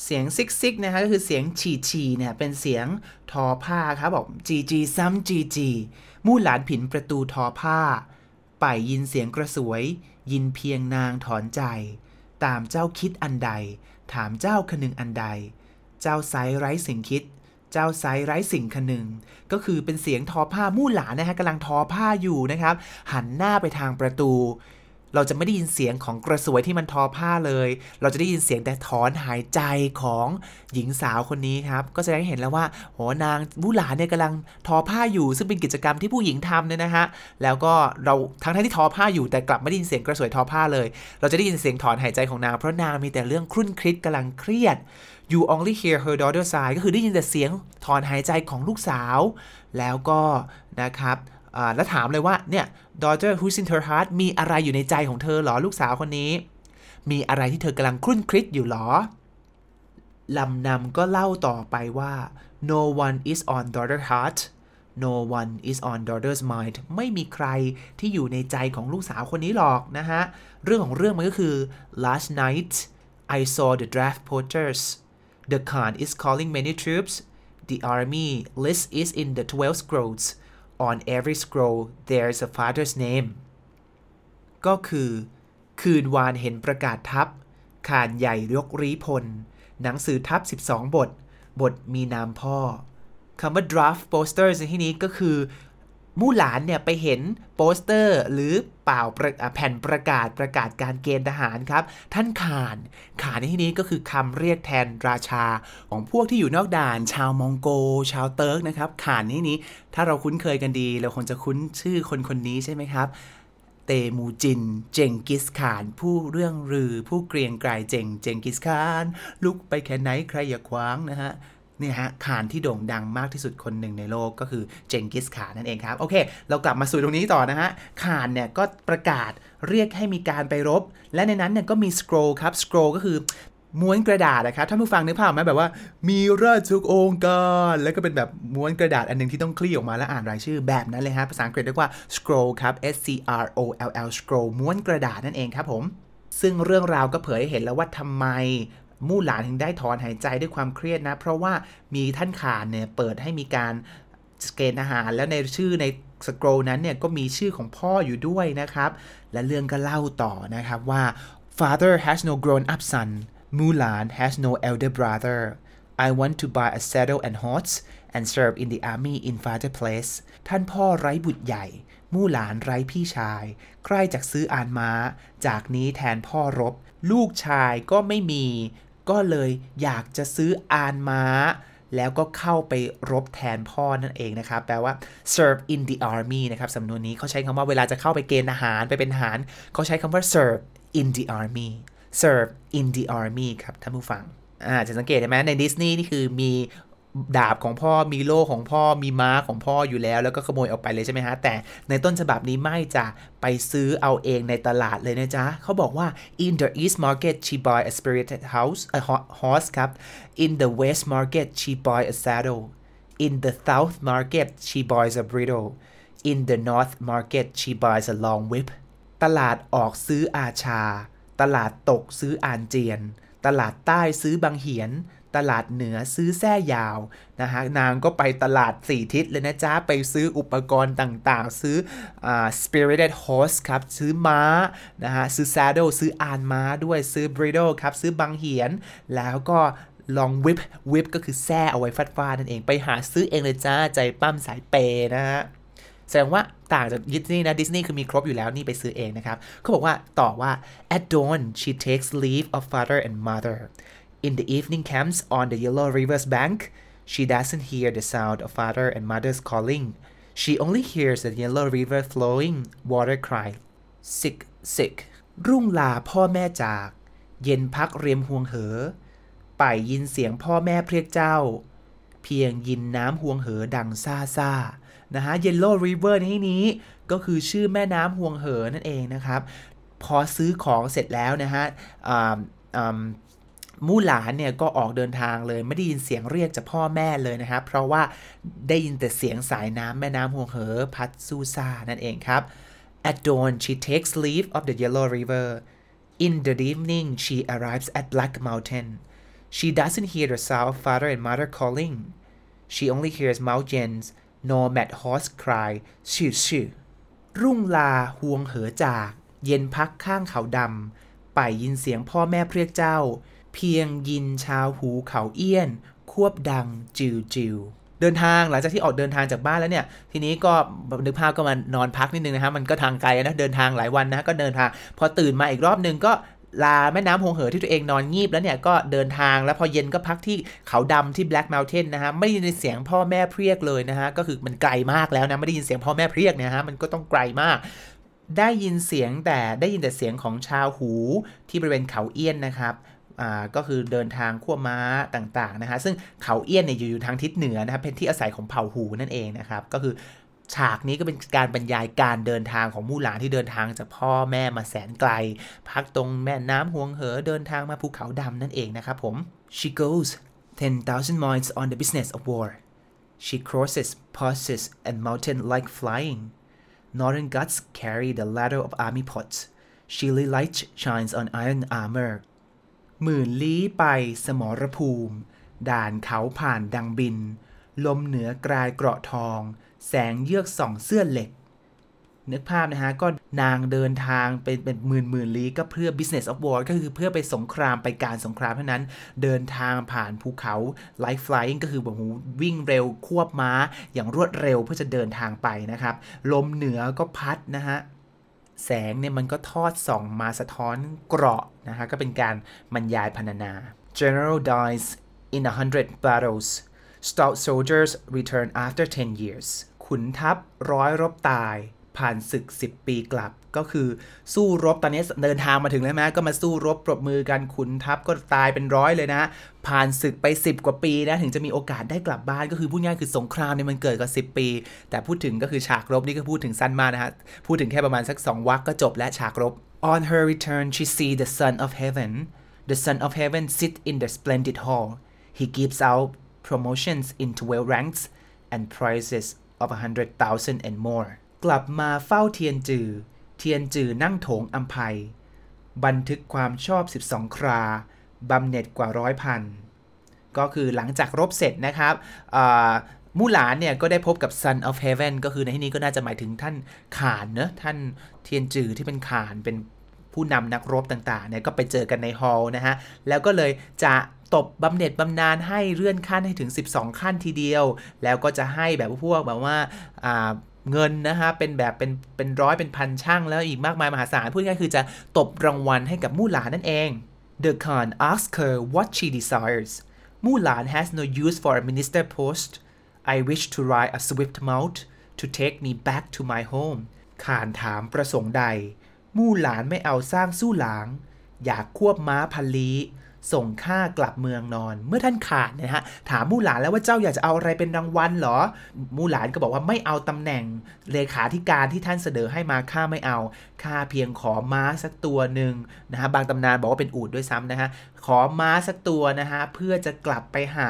เสียงซิกซิกนะฮะก็คือเสียงฉีฉีเนี่ยเป็นเสียงทอผ้าครับบอกจีจีซ้ำจีจีมู่หลานผินประตูทอผ้า ไปยินเสียงกระสวย ยินเพียงนางถอนใจ ตามเจ้าคิดอันใด ถามเจ้าคนึงอันใด เจ้าไซไร้สิ่งคิด เจ้าไซไร้สิ่งคนึง ก็คือเป็นเสียงทอผ้ามู่หลานนะฮะกำลังทอผ้าอยู่นะครับ หันหน้าไปทางประตู เราจะไม่ได้ยินเสียงของกระสวยที่มันทอผ้าเลย เราจะได้ยินเสียงแต่ถอนหายใจของหญิงสาวคนนี้ครับ ก็แสดงให้เห็นแล้วว่าโหนางผู้หลาเนี่ยกำลังทอผ้าอยู่ ซึ่งเป็นกิจกรรมที่ผู้หญิงทำเนี่ยนะฮะ แล้วก็เราทั้งที่ทอผ้าอยู่แต่กลับไม่ได้ยินเสียงกระสวยทอผ้าเลย เราจะได้ยินเสียงถอนหายใจของนาง เพราะนางมีแต่เรื่องครุ่นคิดกำลังเครียด you only hear her daughter sigh ก็คือได้ยินแต่เสียงถอนหายใจของลูกสาว แล้วก็นะครับ แล้วถามเลยว่าเนี่ย daughter who's in her heart มีอะไรอยู่ในใจของเธอหรอลูกสาวคนนี้ มีอะไรที่เธอกำลังครุ่นคิดอยู่หรอลำนำก็เล่าต่อไปว่า no one is on daughter heart no one is on daughter's mind ไม่มีใครที่อยู่ในใจของลูกสาวคนนี้หรอกนะฮะ เรื่องของเรื่องมันก็คือ last night I saw the draft posters the Khan is calling many troops the army list is in the 12 scrolls on every scroll there's a father's name ก็คือ คืนวานเห็นประกาศทัพขานใหญ่ยกรีพล หนังสือทัพ 12 บท บทมีนามพ่อคำว่า draft posters ในที่นี้ก็คือ มู่หลานเนี่ยไปเห็นโปสเตอร์หรือเปล่าแผ่นประกาศประกาศการเกณฑ์ทหารครับ ท่านข่านข่านในที่นี้ก็คือคำเรียกแทนราชาของพวกที่อยู่นอกด่าน ชาวมองโกล ชาวเติร์กนะครับข่านที่นี้ถ้าเราคุ้นเคยกันดี เราคงจะคุ้นชื่อคนคนนี้ใช่ไหมครับเตมูจิน เจงกิสข่าน ผู้เลื่องลือผู้เกรียงไกรเจงเจงกิสข่าน ลุกไปแค่ไหนใครอย่าขวางนะฮะ นี่ฮะข่านที่โด่งดังมากที่สุดคนหนึ่งในโลกก็คือเจงกิสข่านนั่นเองครับ โอเค เรากลับมาสู่ตรงนี้ต่อนะฮะข่านเนี่ยก็ประกาศเรียกให้มีการไปรบ และในนั้นเนี่ยก็มีสคร l ครับสคร l ก็คือม้วนกระดาษนะครับท่านผู้ฟังนึกภาพไหมแบบว่า มีราชองค์การแล้วก็เป็นแบบม้วนกระดาษอันนึงที่ต้องคลี่ออกมาแล้วอ่านรายชื่อแบบนั้นเลยฮะภาษาอังกฤษเรียกว่า scroll ครับ S C R O L L scroll ม้วนกระดาษนั่นเองครับผมซึ่งเรื่องราวก็เผยให้เห็นแล้วว่าทำไม มู่หลานถึงได้ถอนหายใจด้วยความเครียดนะ เพราะว่ามีท่านขานเนี่ยเปิดให้มีการสเกนอาหาร แล้วในชื่อในสครนั้นเนี่ยก็มีชื่อของพ่ออยู่ด้วยนะครับ และเรื่องก็เล่าต่อนะครับว่า father has no grown up son Mulan has no elder brother I want to buy a saddle and horse and serve in the army in father place ท่านพ่อไร้บุตรใหญ่ มู่หลานไร้พี่ชายใครจากซื้ออานม้า จากนี้แทนพ่อรบ ลูกชายก็ไม่มี ก็เลยอยากจะซื้ออานม้า แล้วก็เข้าไปรบแทนพ่อนั่นเองนะครับ แปลว่า serve in the army นะครับสำนวนนี้เขาใช้คำว่าเวลาจะเข้าไปเกณฑ์ทหารไปเป็นทหารเขาใช้คำว่า serve in the army serve in the army ครับท่านผู้ฟังอ่าจะสังเกตเห็นไหมในดิสนีย์นี่คือมี ดาบของพ่อมีโล่ของพ่อมีม้าของพ่ออยู่แล้ว แล้วก็ขโมยออกไปเลยใช่ไหมฮะ แต่ในต้นฉบับนี้ไม่จะไปซื้อเอาเองในตลาดเลยนะจ๊ะเขาบอกว่า in the east market she buy a spirited house a horse ครับ in the west market she buy a saddle in the south market she buys a bridle in the north market she buys a long whip ตลาดออกซื้ออาชา ตลาดตกซื้ออานเจียน ตลาดใต้ซื้อบางเหียน ตลาดเหนือซื้อแส้ยาวนะฮะนางก็ไปตลาดสี่ทิศเลยนะจ๊ะ ไปซื้ออุปกรณ์ต่างๆ ซื้ออ spirited horse ครับ ซื้อม้านะฮะซื้อ saddle ซื้ออานม้าด้วยซื้อ bridle ครับ ซื้อบางเหียน แล้วก็ลองวิปวิปก็คือแส้เอาไว้ฟาดฟาดนั่นเองไปหาซื้อเองเลยจ้าใจปั้มสายเปนะฮะแสดงว่าต่างจากดิสนีย์นะดิสนีย์คือมีครบอยู่แล้วนี่ไปซื้อเองนะครับเขาบอกว่าต่อว่า at dawn she takes leave of father and mother in the evening camps on the yellow river's bank she doesn't hear the sound of father and mother's calling she only hears the yellow river flowing water cry sick sick รุ่งลาพ่อแม่จาก เย็นพักเรียมห่วงเหอไปยินเสียงพ่อแม่เพรียกเจ้า เพียงยินน้ำห่วงเหอดังซ่าซ่านะฮะ Yellow River ในที่นี้ก็คือชื่อแม่น้ำห่วงเหอนั่นเองนะครับ พอซื้อของเสร็จแล้วนะฮะ มู่หลานเนี่ยก็ออกเดินทางเลยไม่ได้ยินเสียงเรียกจากพ่อแม่เลยนะครับ เพราะว่าได้ยินแต่เสียงสายน้ำแม่น้ำห่วงเหอพัดซูซานั่นเองครับ At dawn she takes leave of the Yellow River in the evening she arrives at Black Mountain she doesn't hear the sound of father and mother calling she only hears mountains nomad horse cry ชื่อชื่อรุ่งลาห่วงเหอจาก เย็นพักข้างเขาดำไปยินเสียงพ่อแม่เรียกเจ้า พียงยินชาวหูเขาเอี้ยน ควบดังจิวจิวเดินทางหลังจากที่ออกเดินทางจากบ้านแล้วเนี่ย ทีนี้ก็นึกภาพก็มานอนพักนิดนึงนะฮะมันก็ทางไกลนะเดินทางหลายวันนะก็เดินทาง พอตื่นมาอีกรอบนึงก็ลาแม่น้ำหงเหอที่ตัวเองนอนงีบแล้วเนี่ยก็เดินทางแล้วพอเย็นก็พักที่เขาดำที่ Black Mountain นะฮะไม่ได้ยินเสียงพ่อแม่เพรียกเลยนะฮะก็คือมันไกลมากแล้วนะไม่ได้ยินเสียงพ่อแม่เพรียกนี่ยฮะมันก็ต้องไกลมาก ได้ยินเสียงแต่ได้ยินแต่เสียงของชาวหูที่บริเวณเขาเอี้ยนนะครับ ก็คือเดินทางขั้วม้าต่างๆนะฮะซึ่งเขาเอี้ยนเนี่ยอยู่ทางทิศเหนือนะครับเป็นที่อาศัยของเผ่าหูนั่นเองนะครับก็คือฉากนี้ก็เป็นการบรรยายการเดินทางของมู่หลานที่เดินทางจากพ่อแม่มาแสนไกล พักตรงแม่น้ำห่วงเหอเดินทางมาภูเขาดำนั่นเองนะครับผม she goes 10,000 miles on the business of war she crosses passes and mountain like flying northern gods carry the ladder of army pots Shilly light shines on iron armor หมื่นลี้ไปสมรภูมิ ด่านเขาผ่านดังบิน ลมเหนือกลายเกราะทอง แสงเยือกส่องเสื้อเหล็ก นึกภาพนะฮะ ก็นางเดินทางเป็นเป็นหมื่นหมื่นลี้ก็เพื่อ business of war ก็คือเพื่อไปสงครามไปการสงครามเท่านั้น เดินทางผ่านภูเขา light flying ก็คือแบบวิ่งเร็วควบม้าอย่างรวดเร็วเพื่อจะเดินทางไปนะครับ ลมเหนือก็พัดนะฮะ แสงเนี่ยมันก็ทอดส่องมาสะท้อนเกราะนะฮะก็เป็นการบรรยายพรรณนา General dies in a hundred battles stout soldiers return after 10 years ขุนทัพร้อยรบตาย ผ่านศึก 10 ปีกลับ ก็คือสู้รบตอนนี้เดินทางมาถึงแล้วไหมก็มาสู้รบปรบมือกันขุนทัพก็ตายเป็นร้อยเลยนะ ผ่านศึกไป 10 กว่าปีนะถึงจะมีโอกาสได้กลับบ้านก็คือพูดง่ายคือสงครามเนี่ยมันเกิดกับ10 ปี แต่พูดถึงก็คือฉากรบนี่ก็พูดถึงสั้นมากนะฮะพูดถึงแค่ประมาณสัก 2วรรคก็จบและฉากรบ On her return she see the son of heaven the son of heaven sit in the splendid hall he gives out promotions in 12 ranks and prizes of a hundred thousand and more กลับมาเฝ้าเทียนจือ เทียนจือนั่งโถงอัมภัย บันทึกความชอบ 12 คราบำเหน็จกว่าร้อยพัน ก็คือหลังจากรบเสร็จนะครับมู่หลานเนี่ยก็ได้พบกับ Son of Heaven ก็คือในที่นี้ก็น่าจะหมายถึงท่านขานเนะท่านเทียนจือที่เป็นขานเป็นผู้นำนักรบต่างๆเนี่ยก็ไปเจอกันในฮอล์นะฮะ แล้วก็เลยจะตบบำเหน็จบำนาญให้เลื่อนขั้นให้ถึง 12 ขั้นทีเดียว แล้วก็จะให้แบบพวกแบบว่า เงินนะฮะ เป็นแบบเป็นเป็นร้อยเป็นพันช่างแล้วอีกมากมายมหาศาล พูดง่ายคือจะตบรางวัลให้กับมู่หลานนั่นเอง The Khan asks her what she desires มู่หลาน has no use for a minister post I wish to ride a swift mount to take me back to my home ขานถามประสงค์ใด มู่หลานไม่เอาสร้างสู้หลาง อยากควบม้าพันลี ส่งข้ากลับเมืองนอน เมื่อท่านขาดนะฮะถามมู่หลานแล้วว่าเจ้าอยากจะเอาอะไรเป็นรางวัลเหรอ มู่หลานก็บอกว่าไม่เอาตำแหน่งเลขาธิการที่ท่านเสนอให้มาข้าไม่เอาข้าเพียงขอม้าสักตัวหนึ่งนะฮะบางตำนานบอกว่าเป็นอูดด้วยซ้ำนะฮะขอม้าสักตัวนะฮะเพื่อจะกลับไปหา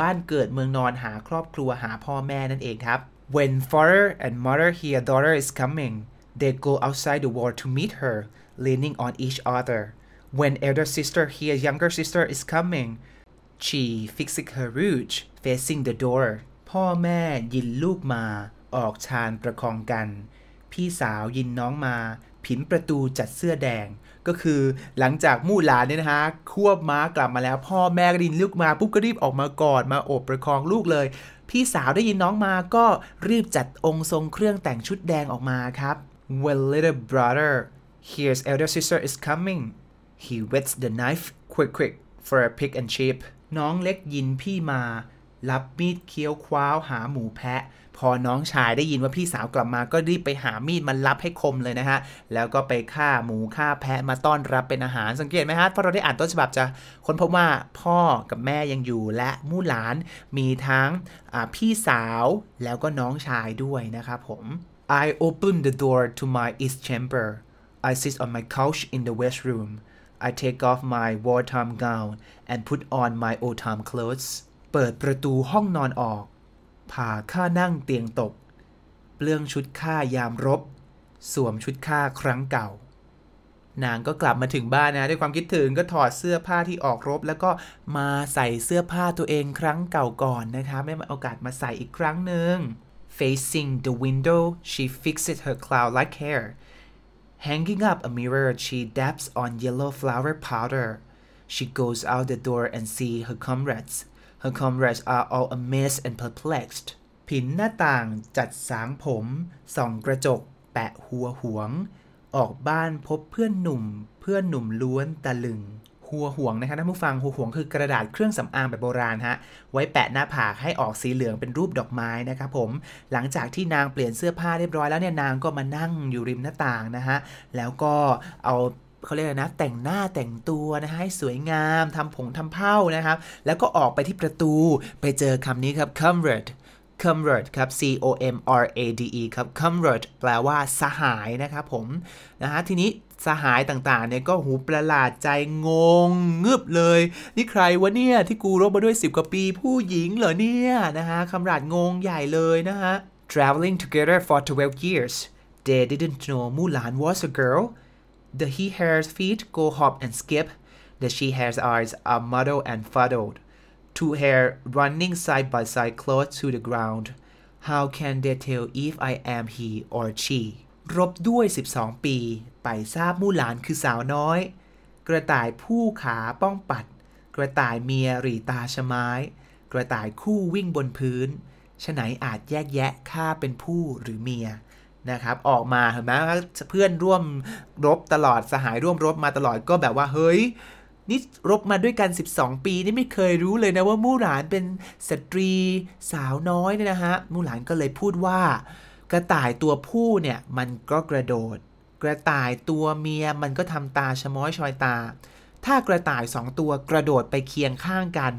บ้านเกิดเมืองนอนหาครอบครัวหาพ่อแม่นั่นเองครับ When father and mother hear daughter is coming they go outside the wall to meet her leaning on each other When elder sister hears younger sister is coming, she fixes her rouge facing the door. พ่อแม่ยินลูกมา ออกชานประคองกัน พี่สาวยินน้องมา ผินประตูจัดเสื้อแดง ก็คือหลังจากมู่หลานเนี่ยนะฮะ ควบม้ากลับมาแล้ว พ่อแม่ก็ดินลูกมาปุ๊บก็รีบออกมากอดมาโอบประคองลูกเลย พี่สาวได้ยินน้องมาก็รีบจัดองค์ทรงเครื่องแต่งชุดแดงออกมาครับ When little brother hears elder sister is coming he wets the knife quick quick for a pig and sheep น้องเล็กยินพี่มา รับมีดเคี้ยวคว้าวหาหมูแพะ พอน้องชายได้ยินว่าพี่สาวกลับมาก็รีบไปหามีดมันรับให้คมเลยนะฮะ แล้วก็ไปฆ่าหมูฆ่าแพะมาต้อนรับเป็นอาหารสังเกตไหมฮะเพราะเราได้อ่านต้นฉบับจะค้นพบว่าพ่อกับแม่ยังอยู่และมู่หลานมีทั้งพี่สาวแล้วก็น้องชายด้วยนะครับผม I open the door to my east chamber I sit on my couch in the west room I take off my wartime gown and put on my old time clothes เปิดประตูห้องนอนออก ผ่าข้านั่งเตียงตก เปลื้องชุดข้ายามรบ สวมชุดข้าครั้งเก่า นางก็กลับมาถึงบ้านนะ ด้วยความคิดถึงก็ถอดเสื้อผ้าที่ออกรบ แล้วก็มาใส่เสื้อผ้าตัวเองครั้งเก่าก่อนนะคะไม่มาโอกาสมาใส่อีกครั้งหนึ่ง Facing the window she fixes her cloud-like hair Hanging up a mirror, she dabs on yellow flower powder. She goes out the door and see her comrades. Her comrades are all amazed and perplexed. ผินหน้าต่างจัดสางผม ส่องกระจก แปะหัวหวง ออกบ้านพบเพื่อนหนุ่ม เพื่อนหนุ่มล้วนตะลึง หัวห่วงนะคะท่านผู้ฟังหัวห่วงคือกระดาษเครื่องสำอางแบบโบราณฮะไว้แปะหน้าผากให้ออกสีเหลืองเป็นรูปดอกไม้นะครับผมหลังจากที่นางเปลี่ยนเสื้อผ้าเรียบร้อยแล้วเนี่ยนางก็มานั่งอยู่ริมหน้าต่างนะฮะแล้วก็เอาเขาเรียกนะแต่งหน้าแต่งตัวนะฮะให้สวยงามทำผงทำเผ้านะครับ แล้วก็ออกไปที่ประตูไปเจอคำนี้ครับ comrade comrade ครับ c o m r a d e ครับ comrade แปลว่าสหายนะครับผมนะฮะทีนี้ สหายต่างๆเนี่ยก็หูประหลาดใจงงงึบเลย นี่ใครวะเนี่ยที่กูรบมาด้วย 10 กว่าปีผู้หญิงเหรอเนี่ยนะฮะคำราดงงใหญ่เลยนะฮะ traveling together for 12 years they didn't know Mulan was a girl the he has feet go hop and skip the she has eyes are muddled and fuddled two hair running side by side close to the ground how can they tell if I am he or she รบด้วย 12 ปี ไปทราบมู่หลานคือสาวน้อย กระต่ายผู้ขาป้องปัด กระต่ายเมียรีตาชไม้ กระต่ายคู่วิ่งบนพื้นฉไหนอาจแยกแยะข้าเป็นผู้หรือเมียนะครับออกมาเห็นไหมเพื่อนร่วมรบตลอดสหายร่วมรบมาตลอดก็แบบว่าเฮ้ยนี่รบมาด้วยกัน 12 ปีนี่ไม่เคยรู้เลยนะว่ามู่หลานเป็นสตรีสาวน้อยเนี่ยนะฮะมู่หลานก็เลยพูดว่า กระต่ายตัวผู้เนี่ยมันก็กระโดด กระต่ายตัวเมียมันก็ทำตาชะม้อยชอยตา ถ้ากระต่ายสองตัวกระโดดไปเคียงข้างกัน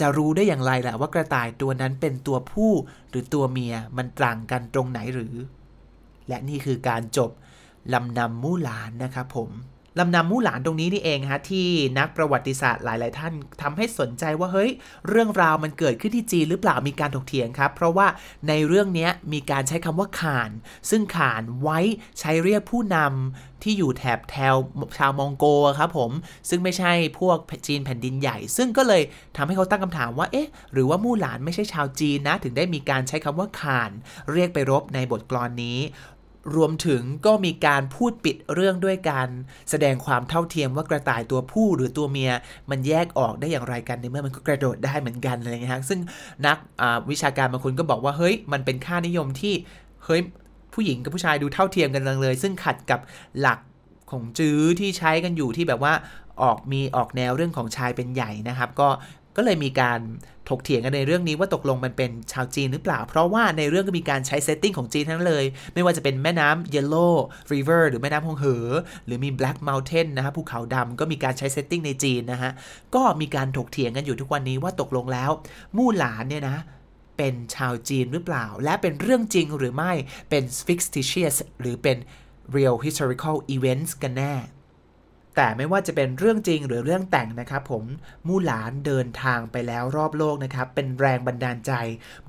จะรู้ได้อย่างไรแหละว่ากระต่ายตัวนั้นเป็นตัวผู้หรือตัวเมียมันต่างกันตรงไหนหรือ และนี่คือการจบลำนำมู่หลานนะครับผม ลำนำมู่หลานตรงนี้นี่เองฮะที่นักประวัติศาสตร์หลาย ๆ ท่านทำให้สนใจว่าเฮ้ย เรื่องราวมันเกิดขึ้นที่จีนหรือเปล่ามีการถกเถียงครับ เพราะว่าในเรื่องนี้มีการใช้คำว่าข่าน ซึ่งข่านไว้ใช้เรียกผู้นำที่อยู่แถบแถวชาวมองโกครับผม ซึ่งไม่ใช่พวกจีนแผ่นดินใหญ่ ซึ่งก็เลยทำให้เขาตั้งคำถามว่าเอ๊ะหรือว่ามู่หลานไม่ใช่ชาวจีนนะ ถึงได้มีการใช้คำว่าข่าน เรียกไปรบในบทกลอนนี้ รวมถึงก็มีการพูดปิดเรื่องด้วยการแสดงความเท่าเทียมว่ากระต่ายตัวผู้หรือตัวเมียมันแยกออกได้อย่างไรกันในเมื่อมันก็กระโดดได้เหมือนกันอะไรเงี้ยฮะซึ่งนักวิชาการบางคนก็บอกว่าเฮ้ยมันเป็นค่านิยมที่เฮ้ยผู้หญิงกับผู้ชายดูเท่าเทียมกันเลย ซึ่งขัดกับหลักของจื้อที่ใช้กันอยู่ที่แบบว่าออกมีออกแนวเรื่องของชายเป็นใหญ่นะครับ ก็ ก็เลยมีการถกเถียงกันในเรื่องนี้ว่าตกลงมันเป็นชาวจีนหรือเปล่า เพราะว่าในเรื่องก็มีการใช้ setting ของจีนทั้งเลย ไม่ว่าจะเป็นแม่น้ำ Yellow River หรือแม่น้ำหวงเหอ หรือมี Black Mountain นะฮะภูเขาดำก็มีการใช้ setting ในจีนนะฮะ ก็มีการถกเถียงกันอยู่ทุกวันนี้ว่าตกลงแล้ว มู่หลานเนี่ยนะเป็นชาวจีนหรือเปล่า และเป็นเรื่องจริงหรือไม่เป็น fictitious หรือเป็น real historical events กันแน่ แต่ไม่ว่าจะเป็นเรื่องจริงหรือเรื่องแต่งนะครับผมมู่หลานเดินทางไปแล้วรอบโลกนะครับ เป็นแรงบันดาลใจ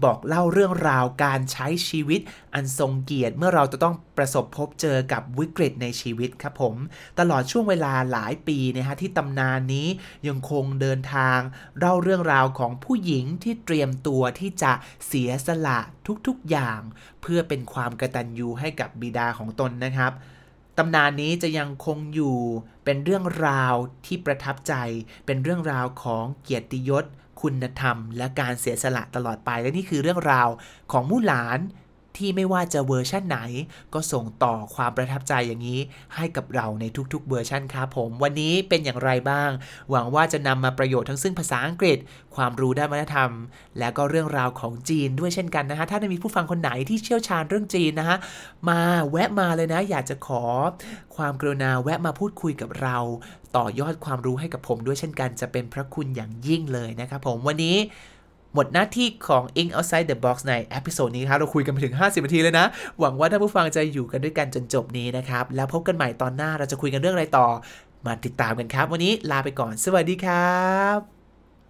บอกเล่าเรื่องราวการใช้ชีวิตอันทรงเกียรติเมื่อเราจะต้องประสบพบเจอกับวิกฤตในชีวิตครับผม ตลอดช่วงเวลาหลายปีนะฮะที่ตำนานนี้ยังคงเดินทาง เล่าเรื่องราวของผู้หญิงที่เตรียมตัวที่จะเสียสละทุกๆอย่าง เพื่อเป็นความกระตัญญูให้กับบิดาของตนนะครับ ตำนานนี้จะยังคงอยู่เป็นเรื่องราวที่ประทับใจ เป็นเรื่องราวของเกียรติยศ คุณธรรม และการเสียสละตลอดไป และนี่คือเรื่องราวของมู่หลาน ที่ไม่ว่าจะเวอร์ชั่นไหน ก็ส่งต่อความประทับใจอย่างนี้ ให้กับเราในทุกๆเวอร์ชันครับผม วันนี้เป็นอย่างไรบ้าง หวังว่าจะนำมาประโยชน์ทั้งซึ่งภาษาอังกฤษ ความรู้ด้านวัฒนธรรม และก็เรื่องราวของจีนด้วยเช่นกันนะฮะถ้ามีผู้ฟังคนไหนที่เชี่ยวชาญเรื่องจีนนะฮะมาแวะมาเลยนะ อยากจะขอความกรุณาแวะมาพูดคุยกับเราต่อยอดความรู้ให้กับผมด้วยเช่นกันจะเป็นพระคุณอย่างยิ่งเลยนะครับผมวันนี้ หมดหน้าที่ของ English Outside the Box ใน episode นี้ครับ เราคุยกันไปถึง 50 นาทีเลยนะ หวังว่าท่านผู้ฟังจะอยู่กันด้วยกันจนจบนี้นะครับ แล้วพบกันใหม่ตอนหน้าเราจะคุยกันเรื่องอะไรต่อ มาติดตามกันครับ วันนี้ลาไปก่อน สวัสดีครับ